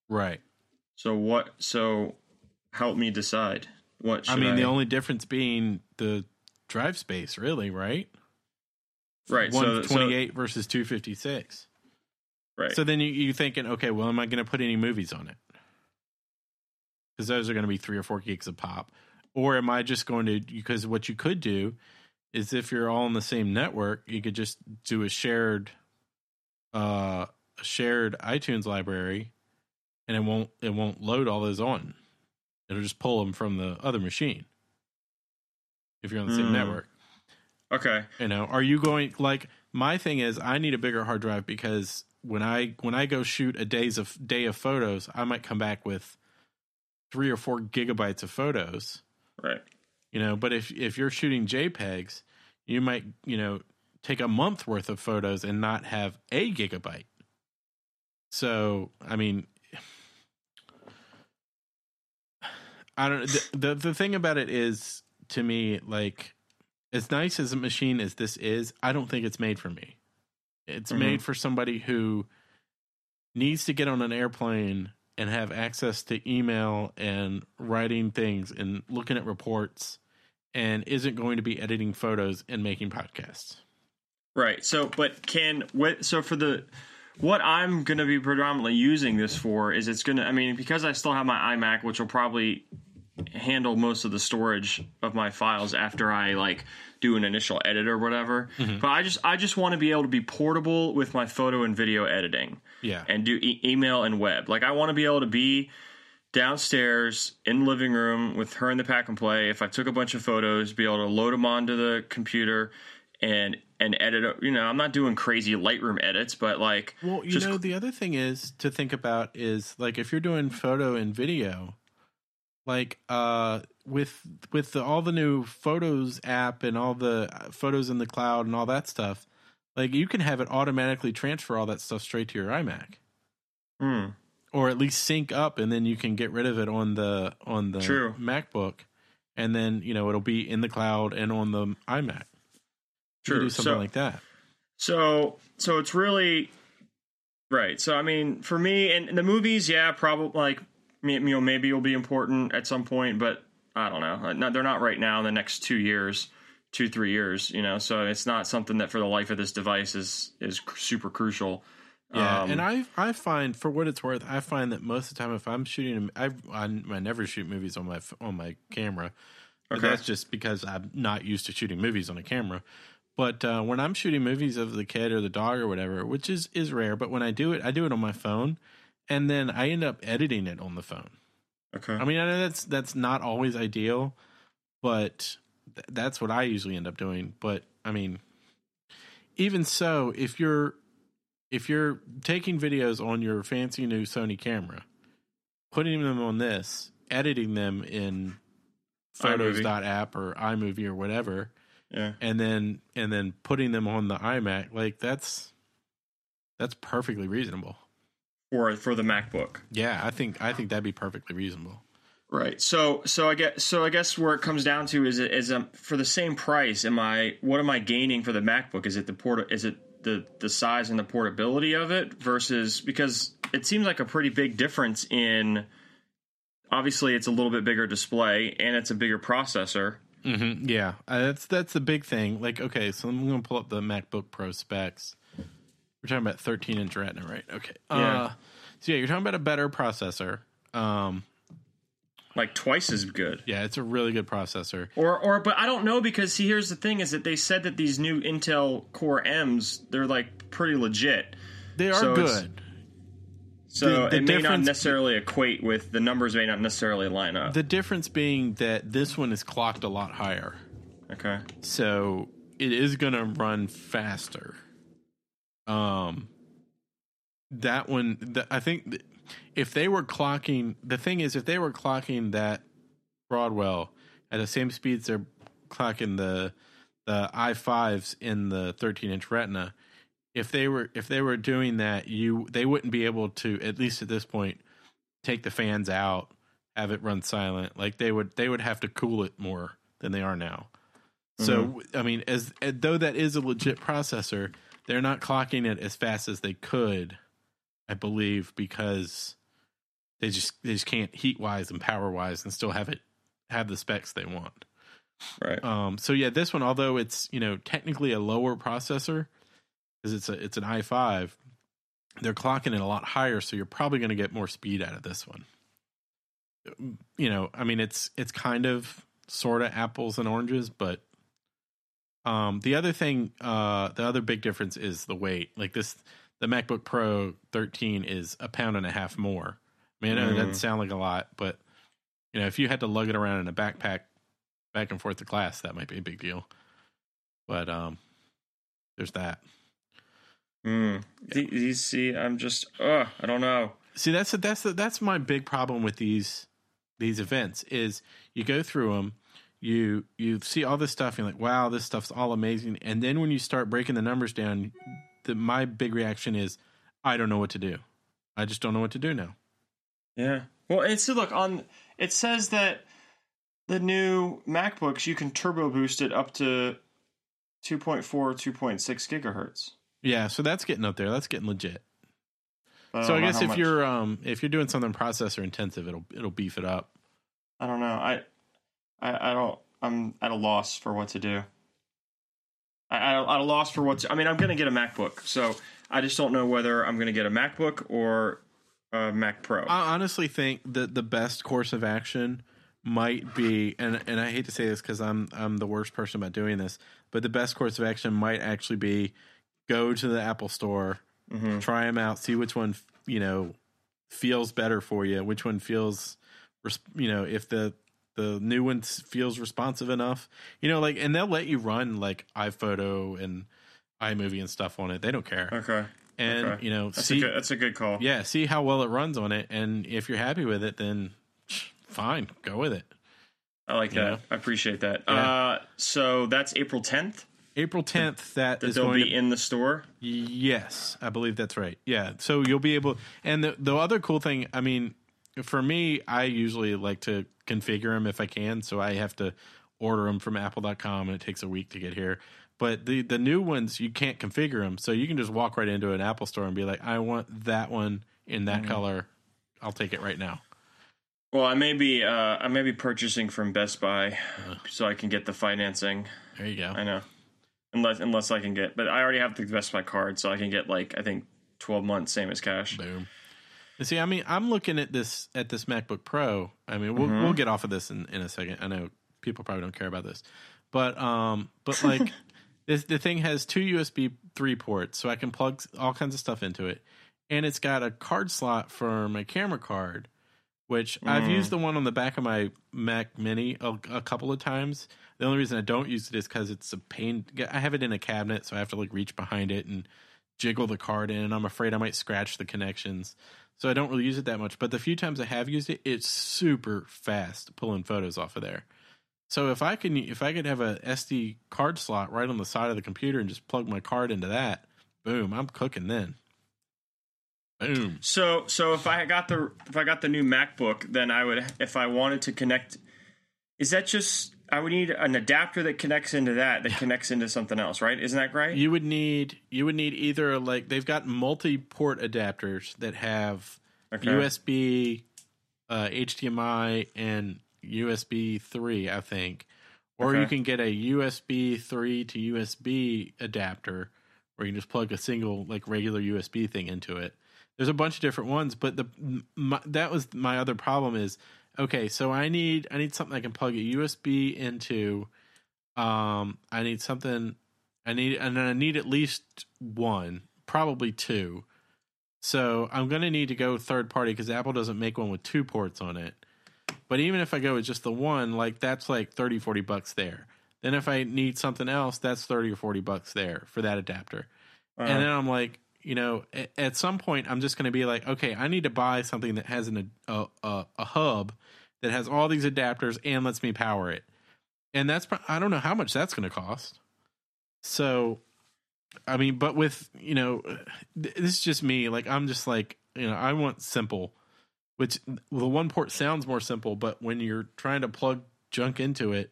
Right. So what? So help me decide. What? I mean, the only difference being the drive space, really, right? Right. So, so versus two fifty six. right. So then you you thinking, okay, well, am I going to put any movies on it? Because those are going to be three or four gigs of pop, or am I just going to? Because what you could do is if you're all on the same network, you could just do a shared, uh, a shared iTunes library, and it won't it won't load all those on. It'll just pull them from the other machine. If you're on the same Hmm. network. Okay. You know, are you going like my thing is I need a bigger hard drive because when I when I go shoot a days of day of photos, I might come back with three or four gigabytes of photos. Right. You know, but if if you're shooting JPEGs, you might, you know, take a month worth of photos and not have a gigabyte. So, I mean, I don't the, the the thing about it is to me like as nice as a machine as this is, I don't think it's made for me. It's Mhm. made for somebody who needs to get on an airplane and have access to email and writing things and looking at reports and isn't going to be editing photos and making podcasts. Right. So, but can what? So for the what I'm going to be predominantly using this for is it's going to. I mean, because I still have my iMac, which will probably handle most of the storage of my files after I like do an initial edit or whatever. Mm-hmm. But I just I just want to be able to be portable with my photo and video editing Yeah. and do e- email and web. Like I want to be able to be downstairs in the living room with her in the pack and play. If I took a bunch of photos, be able to load them onto the computer and and edit. You know, I'm not doing crazy Lightroom edits, but like Well, you know, the other thing is to think about is like if you're doing photo and video, like uh with with the, all the new Photos app and all the uh, photos in the cloud and all that stuff, like you can have it automatically transfer all that stuff straight to your iMac. hmm, Or at least sync up and then you can get rid of it on the on the True. MacBook and then, you know, it'll be in the cloud and on the iMac. True. do something So- like that. So so it's really right. So I mean, for me and the movies, yeah, probably like you know maybe will be important at some point, but I don't know. No, they're not right now in the next two years, two three years. You know, so it's not something that for the life of this device is is super crucial. Yeah, Um, and I I find for what it's worth, I find that most of the time if I'm shooting, I I, I never shoot movies on my on my camera. Okay. That's just because I'm not used to shooting movies on a camera. But uh, when I'm shooting movies of the kid or the dog or whatever, which is is rare, but when I do it, I do it on my phone, and then I end up editing it on the phone. okay. I mean, I know that's that's not always ideal, but th- that's what I usually end up doing. But I mean, even so, if you're if you're taking videos on your fancy new Sony camera, putting them on this, editing them in. Photos.app or iMovie or whatever, yeah. and then and then putting them on the iMac, like that's that's perfectly reasonable. For for the MacBook. Yeah, I think I think that'd be perfectly reasonable. Right. So so I guess so I guess where it comes down to is is um for the same price am I what am I gaining for the MacBook? Is it the port is it the the size and the portability of it versus because it seems like a pretty big difference in obviously it's a little bit bigger display and it's a bigger processor. Mm-hmm. Yeah, uh, that's that's the big thing. Like, okay, so I'm going to pull up the MacBook Pro specs. We're talking about 13 inch Retina, right? Okay. Yeah. Uh, so yeah, you're talking about a better processor. Um, Like twice as good. yeah, it's a really good processor. Or or but I don't know because see here's the thing is that they said that these new Intel Core M's they're like pretty legit. They are So good. So The- the it may not necessarily equate with the numbers may not necessarily line up. The difference being that this one is clocked a lot higher, Okay. so it is going to run faster. Um, that one, the, I think, th- if they were clocking, the thing is, if they were clocking that Broadwell at the same speeds they're clocking the the i5s in the 13 inch Retina, if they were if they were doing that, you they wouldn't be able to at least at this point take the fans out, have it run silent. Like they would they would have to cool it more than they are now. So I mean, as, as though that is a legit processor, they're not clocking it as fast as they could, I believe, because they just they just can't heat wise and power wise and still have it have the specs they want. Right. Um, so yeah, this one, although it's you know technically a lower processor, because it's a it's an i5, they're clocking it a lot higher, so you're probably going to get more speed out of this one. You know, I mean, it's it's kind of sort of apples and oranges, but um, the other thing, uh, the other big difference is the weight. Like this, the MacBook Pro 13 is a pound and a half more. I mean, I know it doesn't Mm. sound like a lot, but you know, if you had to lug it around in a backpack back and forth to class, that might be a big deal. But um, there's that. Mm. The- These see, I'm just, uh, I don't know. See, that's the, that's the, that's my big problem with these these events is you go through them, you you see all this stuff, and you're like, wow, this stuff's all amazing, and then when you start breaking the numbers down, the my big reaction is, I don't know what to do. I just don't know what to do now. Yeah. Well, it's look on. It says that the new MacBooks you can turbo boost it up to 2.4, 2.6 gigahertz. Yeah, so that's getting up there. That's getting legit. But So I guess if much- you're um if you're doing something processor intensive, it'll it'll beef it up. I don't know. I, I, I don't. I'm at a loss for what to do. I, I, at a loss for what. To, I mean, I'm going to get a MacBook, so I just don't know whether I'm going to get a MacBook or a Mac Pro. I honestly think that the best course of action might be, and and I hate to say this because I'm I'm the worst person about doing this, but the best course of action might actually be go to the Apple Store, Mhm. try them out, see which one you know feels better for you, which one feels, you know, if the the new one feels responsive enough, you know, like, and they'll let you run like iPhoto and iMovie and stuff on it. They don't care, Okay, and okay. you know, that's see, a good, that's a good call. yeah, see how well it runs on it, and if you're happy with it, then fine, go with it. I like that. Yeah. I appreciate that. Yeah. Uh, so that's April 10th. April 10th, that That is they'll be to in the store. Yes, I believe that's right. Yeah, so you'll be able. And the the other cool thing, I mean, for me, I usually like to configure them if I can, so I have to order them from Apple.com, and it takes a week to get here. But the the new ones, you can't configure them, so you can just walk right into an Apple store and be like, "I want that one in that color. I'll take it right now." Well, I may be uh, I may be purchasing from Best Buy Uh. so I can get the financing. There you go. I know, unless unless I can get, but I already have the Best Buy card, so I can get like I think twelve months, same as cash. Boom. See, I mean, I'm looking at this at this MacBook Pro. I mean, we'll we'll get off of this in, in a second. I know people probably don't care about this, but um, but like this, the thing has two USB three ports, so I can plug all kinds of stuff into it, and it's got a card slot for my camera card, which I've used the one on the back of my Mac Mini a, a couple of times. The only reason I don't use it is because it's a pain. I have it in a cabinet, so I have to like reach behind it and jiggle the card in, I'm afraid I might scratch the connections. So I don't really use it that much. But the few times I have used it, it's super fast pulling photos off of there. So if I can, if I could have a SD card slot right on the side of the computer and just plug my card into that, boom, I'm cooking then. Boom. So so if I got the if I got the new MacBook, then I would if I wanted to connect. Is that just I would need an adapter that connects into that that connects into something else, right? Isn't that right? You would need you would need either like they've got multi-port adapters that have Okay. USB, uh, HDMI, and USB three, I think, or Okay. you can get a USB three to USB adapter, where you can just plug a single like regular USB thing into it. There's a bunch of different ones, but the my, that was my other problem is okay. So I need I need something I can plug a USB into. Um, I need something. I need and then I need at least one, probably two. So I'm going to need to go third party because Apple doesn't make one with two ports on it. But even if I go with just the one, like that's like 30, 40 bucks there. Then if I need something else, that's 30 or 40 bucks there for that adapter. Uh, And then I'm like, you know, at, at some point, I'm just going to be like, okay, I need to buy something that has an a, a, a hub that has all these adapters and lets me power it. And that's I don't know how much that's going to cost. So, I mean, but with you know, th- this is just me. Like I'm just like you know, I want simple. Which the one port sounds more simple, but when you're trying to plug junk into it,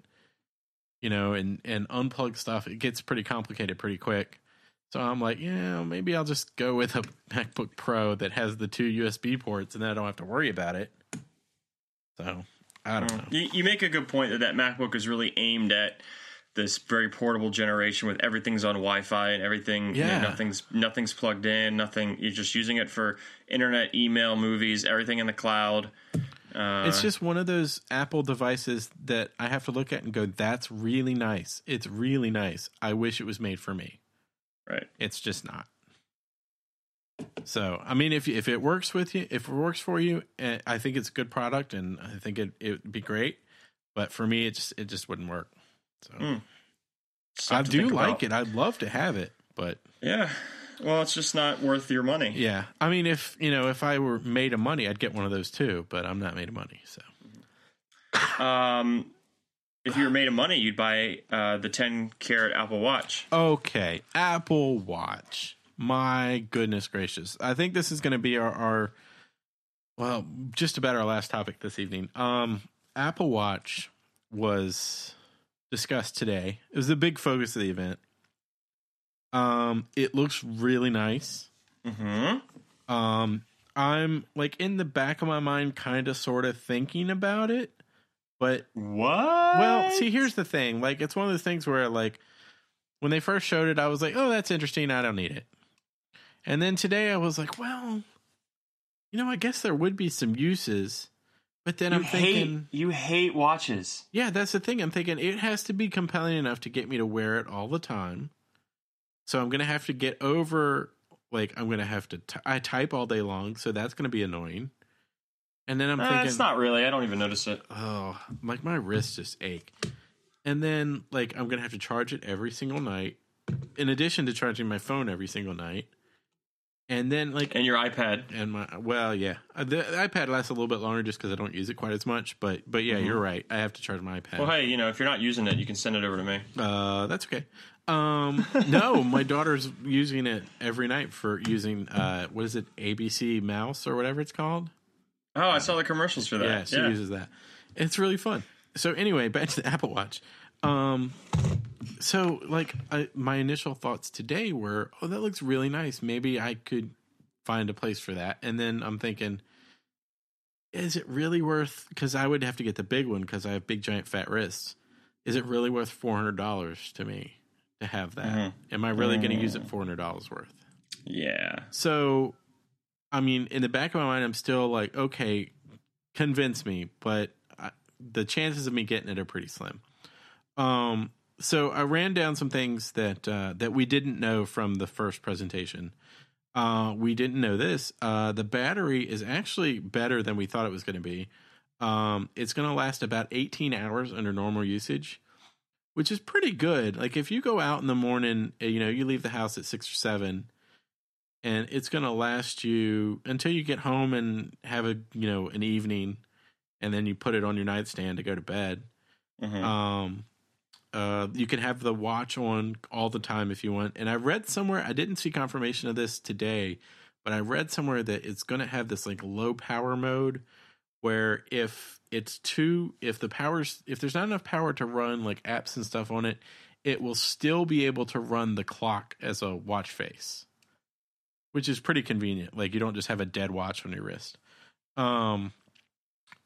you know, and and unplug stuff, it gets pretty complicated pretty quick. So I'm like, yeah, maybe I'll just go with a MacBook Pro that has the two USB ports, and then I don't have to worry about it. So I don't know. You, you make a good point that that MacBook is really aimed at this very portable generation with everything's on Wi-Fi and everything. you know, Yeah. nothing's nothing's plugged in. Nothing. You're just using it for internet, email, movies, everything in the cloud. Uh, It's just one of those Apple devices that I have to look at and go, "That's really nice. It's really nice. I wish it was made for me." Right. It's just not. So, I mean, if if it works with you, if it works for you, eh, I think it's a good product, and I think it it would be great. But for me, it just it just wouldn't work. So Mm. I do like about. it. I'd love to have it, but Yeah. Well, it's just not worth your money. yeah, I mean, if you know, if I were made of money, I'd get one of those too. But I'm not made of money, so Um, if you were made of money, you'd buy uh, the 10 carat Apple Watch. Okay, Apple Watch. My goodness gracious. I think this is going to be our, our well, just about our last topic this evening. Um Apple Watch was discussed today. It was the big focus of the event. Um it looks really nice. Mm-hmm. Um I'm like in the back of my mind kind of sort of thinking about it, but What? well, see, here's the thing. Like, it's one of those things where, like, when they first showed it, I was like, "Oh, that's interesting. I don't need it." And then today I was like, well, you know, I guess there would be some uses. But then You I'm thinking, hate you hate watches. yeah, that's the thing. I'm thinking it has to be compelling enough to get me to wear it all the time. So I'm going to have to get over, like, I'm going to have to, t- I type all day long. So that's going to be annoying. And then I'm Uh, thinking, it's not really. I don't even notice it. oh, like my wrists just ache. And then, like, I'm going to have to charge it every single night, in addition to charging my phone every single night. And then, like, And your iPad. and my well, yeah, Uh, the iPad lasts a little bit longer just because I don't use it quite as much. But but yeah, you're right. I have to charge my iPad. Well, hey, you know, if you're not using it, you can send it over to me. Uh, that's okay. Um, no, my daughter's using it every night for using uh, what is it, ABC Mouse or whatever it's called. Oh, I saw the commercials for that. Yeah, she uses that. It's really fun. So anyway, back to the Apple Watch. Um, so like I, my initial thoughts today were, oh, that looks really nice. Maybe I could find a place for that. And then I'm thinking, is it really worth? Because I would have to get the big one because I have big giant fat wrists. Is it really worth four hundred dollars to me to have that? Mhm. Am I really going to use it four hundred dollars worth? Yeah. So, I mean, in the back of my mind, I'm still like, okay, convince me, but I, the chances of me getting it are pretty slim. Um, so I ran down some things that uh, that we didn't know from the first presentation. Uh, we didn't know this. Uh, the battery is actually better than we thought it was going to be. Um, it's going to last about 18 hours under normal usage, which is pretty good. Like if you go out in the morning, you know, you leave the house at six or seven, and it's going to last you until you get home and have a you know an evening, and then you put it on your nightstand to go to bed. Mhm. Um, uh, you can have the watch on all the time if you want. And I read somewhere, I didn't see confirmation of this today, but I read somewhere that it's going to have this like low power mode where if it's too, if the power's, if there's not enough power to run like apps and stuff on it, it will still be able to run the clock as a watch face, which is pretty convenient. Like you don't just have a dead watch on your wrist. Um,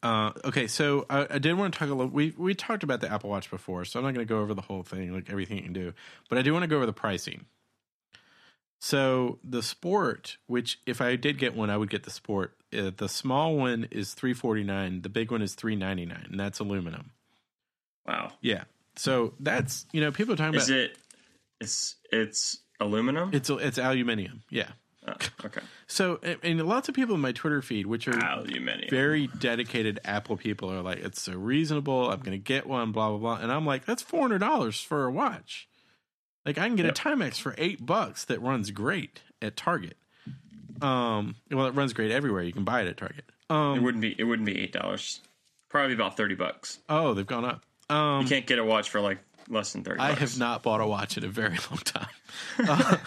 uh, okay, so I, I did want to talk a little. We we talked about the Apple Watch before, so I'm not going to go over the whole thing, like everything you can do. But I do want to go over the pricing. So the Sport, which if I did get one, I would get the Sport. Uh, the small one is three forty nine. The big one is three ninety nine, and that's aluminum. Wow. Yeah. So that's you know people are talking Is about Is it? It's it's aluminum. it's it's aluminium. Yeah. Oh, okay. So and, lots of people in my Twitter feed, which are very dedicated Apple people are like, it's so reasonable. I'm going to get one, blah, blah, blah. And I'm like, that's $400 for a watch. Like, I can get Yep. a Timex for eight bucks that runs great at Target. Um, well, it runs great everywhere. You can buy it at Target. Um, it wouldn't be. It wouldn't be eight dollars. Probably about thirty bucks. oh, they've gone up. Um, You can't get a watch for like less than thirty. I bucks. have not bought a watch in a very long time. Uh,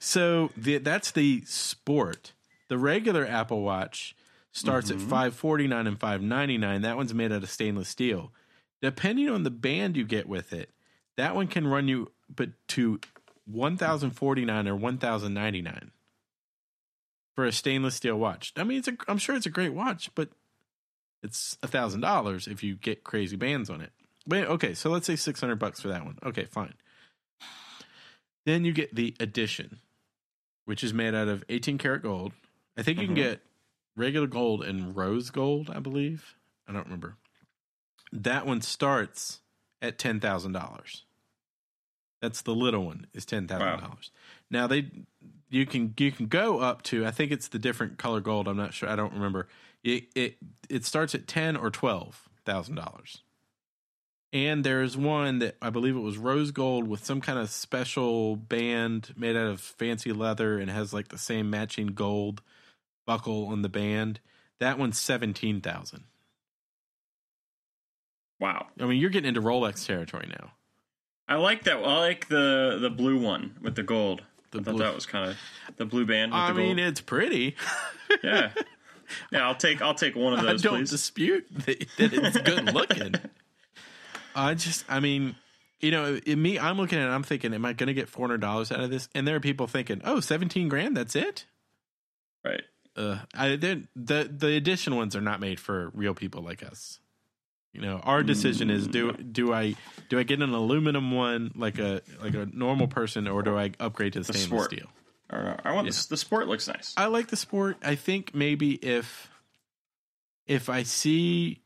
so the, that's the sport. The regular Apple Watch starts at five forty nine and five ninety nine. That one's made out of stainless steel. Depending on the band you get with it, that one can run you but to one thousand forty nine or one thousand ninety nine for a stainless steel watch. I mean, it's a, I'm sure it's a great watch, but it's a thousand dollars if you get crazy bands on it. Wait, okay, so let's say six hundred bucks for that one. Okay, fine. Then you get the edition, which is made out of eighteen karat gold. I think you can Mhm. get regular gold and rose gold. I believe. I don't remember. That one starts at ten thousand dollars. That's the little one is ten thousand dollars. Now they you can you can go up to I think it's the different color gold. I'm not sure. I don't remember. It it it starts at ten or twelve thousand dollars. And there's one that I believe it was rose gold with some kind of special band made out of fancy leather and has like the same matching gold buckle on the band. That one's seventeen thousand. Wow. I mean, you're getting into Rolex territory now. I like that. I like the the blue one with the gold. The I thought blue- that was kind of the blue band. With I mean, gold. it's pretty. yeah, yeah. I'll take I'll take one of I those, don't please. dispute that, that it's good looking. I just, I mean, you know, in me, I'm looking at it, I'm thinking, am I going to get $400 out of this? And there are people thinking, oh, 17 grand, that's it? right. Uh, I, the, the edition ones are not made for real people like us. You know, our decision is do do I do I get an aluminum one like a like a normal person or do I upgrade to the The stainless sport. steel? I want the, the sport looks nice. I like the sport. I think maybe if if I see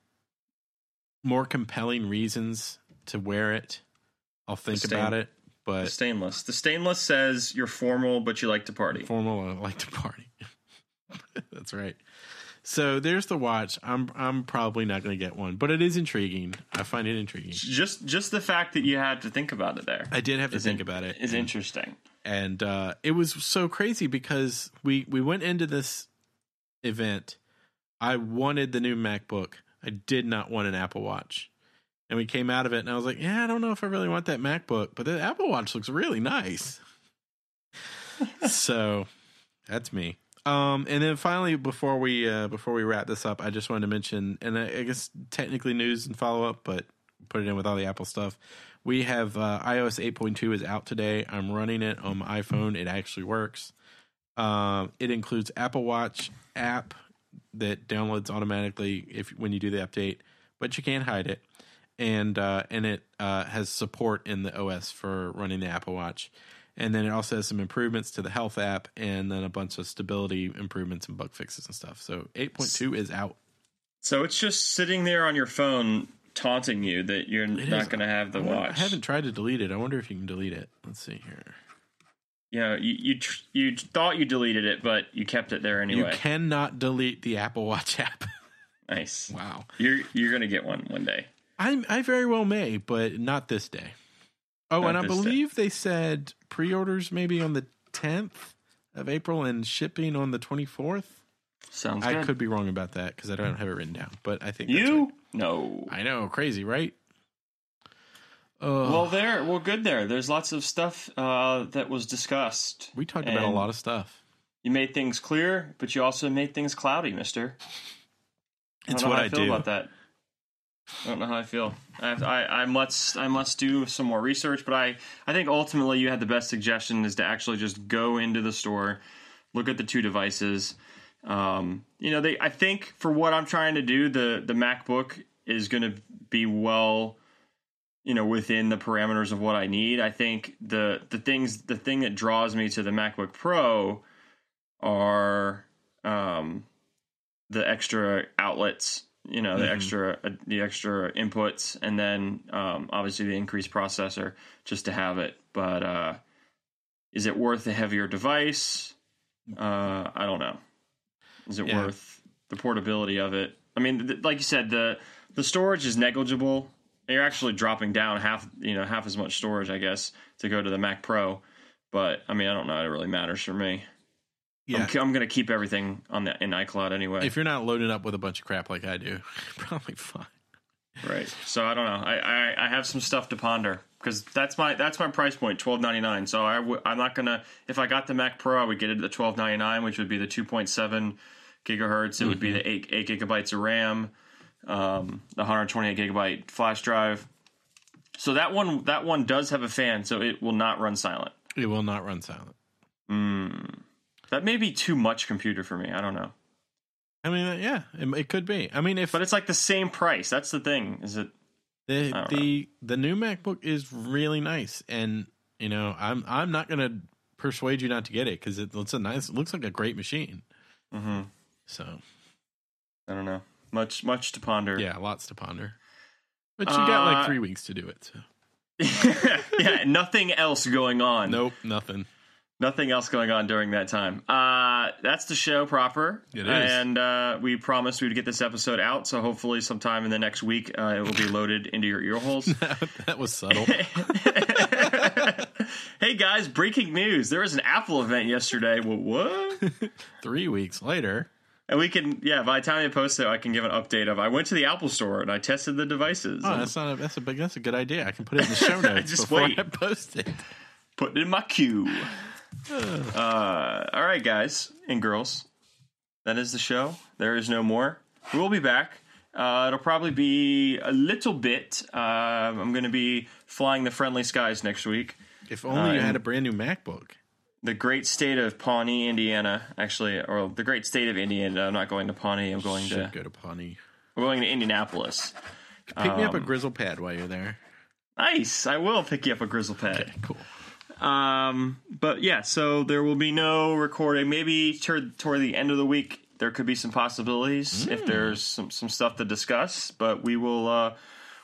more compelling reasons to wear it, I'll think stain- about it. The But stainless. The stainless says you're formal, but you like to party. formal, I like to party. That's right. So there's the watch. I'm I'm probably not going to get one, but it is intriguing. I find it intriguing. Just just the fact that you had to think about it there I did have to think in- about it. is interesting. and uh, it was so crazy because we we went into this event. I wanted the new MacBook. I did not want an Apple Watch, and we came out of it, and I was like, "Yeah, I don't know if I really want that MacBook, but the Apple Watch looks really nice." so that's me. Um, and then finally, before we uh, before we wrap this up, I just wanted to mention, and I, I guess technically news and follow up, but put it in with all the Apple stuff. We have uh, iOS 8.2 is out today. I'm running it on my iPhone. It actually works. Um, it includes Apple Watch app that downloads automatically if when you do the update, but you can't hide it. And uh, and it uh, has support in the OS for running the Apple Watch. And then it also has some improvements to the health app and then a bunch of stability improvements and bug fixes and stuff. So 8.2 is out. So it's just sitting there on your phone taunting you that you're It not going to have the watch. I haven't tried to delete it. I wonder if you can delete it. Let's see here. You know, you you, tr- you thought you deleted it, but you kept it there anyway. You cannot delete the Apple Watch app. nice. wow. You're you're going to get one one day. I I very well may, but not this day. Oh, Not and I this day. believe they said pre-orders maybe on the 10th of April and shipping on the 24th. Sounds I good. could be wrong about that because I don't have it written down, but I think you right. no. I know, crazy, right? Oh, Well, there. Well, good there. There's lots of stuff uh, that was discussed. we talked about a lot of stuff. You made things clear, but you also made things cloudy, Mister. I don't It's know what how I I feel do. about that. I don't know how I feel. I, have, I I must I must do some more research, but I I think ultimately you had the best suggestion is to actually just go into the store, look at the two devices. Um, you know, they I think for what I'm trying to do, the the MacBook is going to be well, you know, within the parameters of what I need. I think the the things the thing that draws me to the MacBook Pro are um, the extra outlets, you know, the Mhm. extra uh, the extra inputs, and then um, obviously the increased processor just to have it. But uh, is it worth a heavier device? Uh, I don't know. Is it Yeah. worth the portability of it? I mean, th- like you said, the the storage is negligible. You're actually dropping down half, you know, half as much storage, I guess, to go to the Mac Pro. But I mean, I don't know. It really matters for me. Yeah. I'm, I'm going to keep everything on the in iCloud anyway. If you're not loaded up with a bunch of crap like I do, probably fine. right. So I don't know. I, I, I have some stuff to ponder because that's my that's my price point, twelve ninety nine. So I w- I'm not gonna. If I got the Mac Pro, I would get it at the twelve ninety nine, which would be the two point seven gigahertz. It would be mm-hmm. the eight eight gigabytes of RAM, um, the one hundred twenty eight gigabyte flash drive. So that one that one does have a fan, so it will not run silent. It will not run silent. Mm. That may be too much computer for me. I don't know. I mean, uh, yeah, it, it could be. I mean, if But it's like the same price. That's the thing. Is it? the I don't the the new MacBook is really nice, and you know, I'm I'm not gonna persuade you not to get it because it looks a nice, it looks like a great machine. Mm-hmm. So I don't know. Much much to ponder. yeah, lots to ponder. But you got like Uh, three weeks to do it. So. yeah, nothing else going on. Nope, nothing. Nothing else going on during that time. Uh, that's the show proper. It is. And uh, we promised we would get this episode out, so hopefully sometime in the next week uh, it will be loaded into your ear holes. that was subtle. hey guys, breaking news. There was an Apple event yesterday. What? three weeks later. And we can, yeah, by the time I post it, I can give an update of I went to the Apple store and I tested the devices. Oh, that's not a that's a big that's a good idea. I can put it in the show notes Just before wait. I post it. put it in my queue. Uh, all right, guys and girls, that is the show. There is no more. We will be back. Uh, it'll probably be a little bit. Uh, I'm going to be flying the friendly skies next week. If only you Uh, had a brand new MacBook. The great state of Pawnee, Indiana, actually, or the great state of Indiana. I'm not going to Pawnee. I'm going to. Should to go to Pawnee. I'm going to Indianapolis. Pick me up a Um, Gryzzl pad while you're there. Nice. I will pick you up a Gryzzl pad. Okay, cool. Um, but yeah, so there will be no recording. Maybe toward, toward the end of the week, there could be some possibilities if there's some, some stuff to discuss. But we will uh,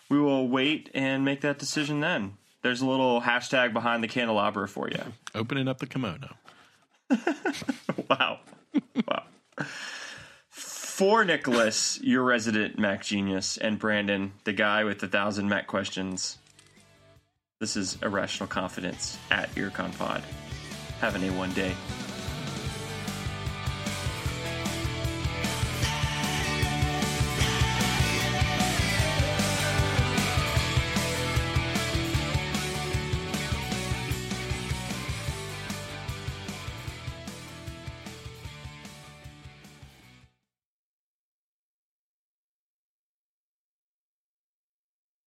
we will wait and make that decision then. There's a little hashtag behind the candelabra for you. Opening up the kimono. Wow, wow. For Nicholas, your resident Mac genius, and Brandon, the guy with the thousand Mac questions. This is Irrational Confidence at EarCon Pod. Have an A1 day.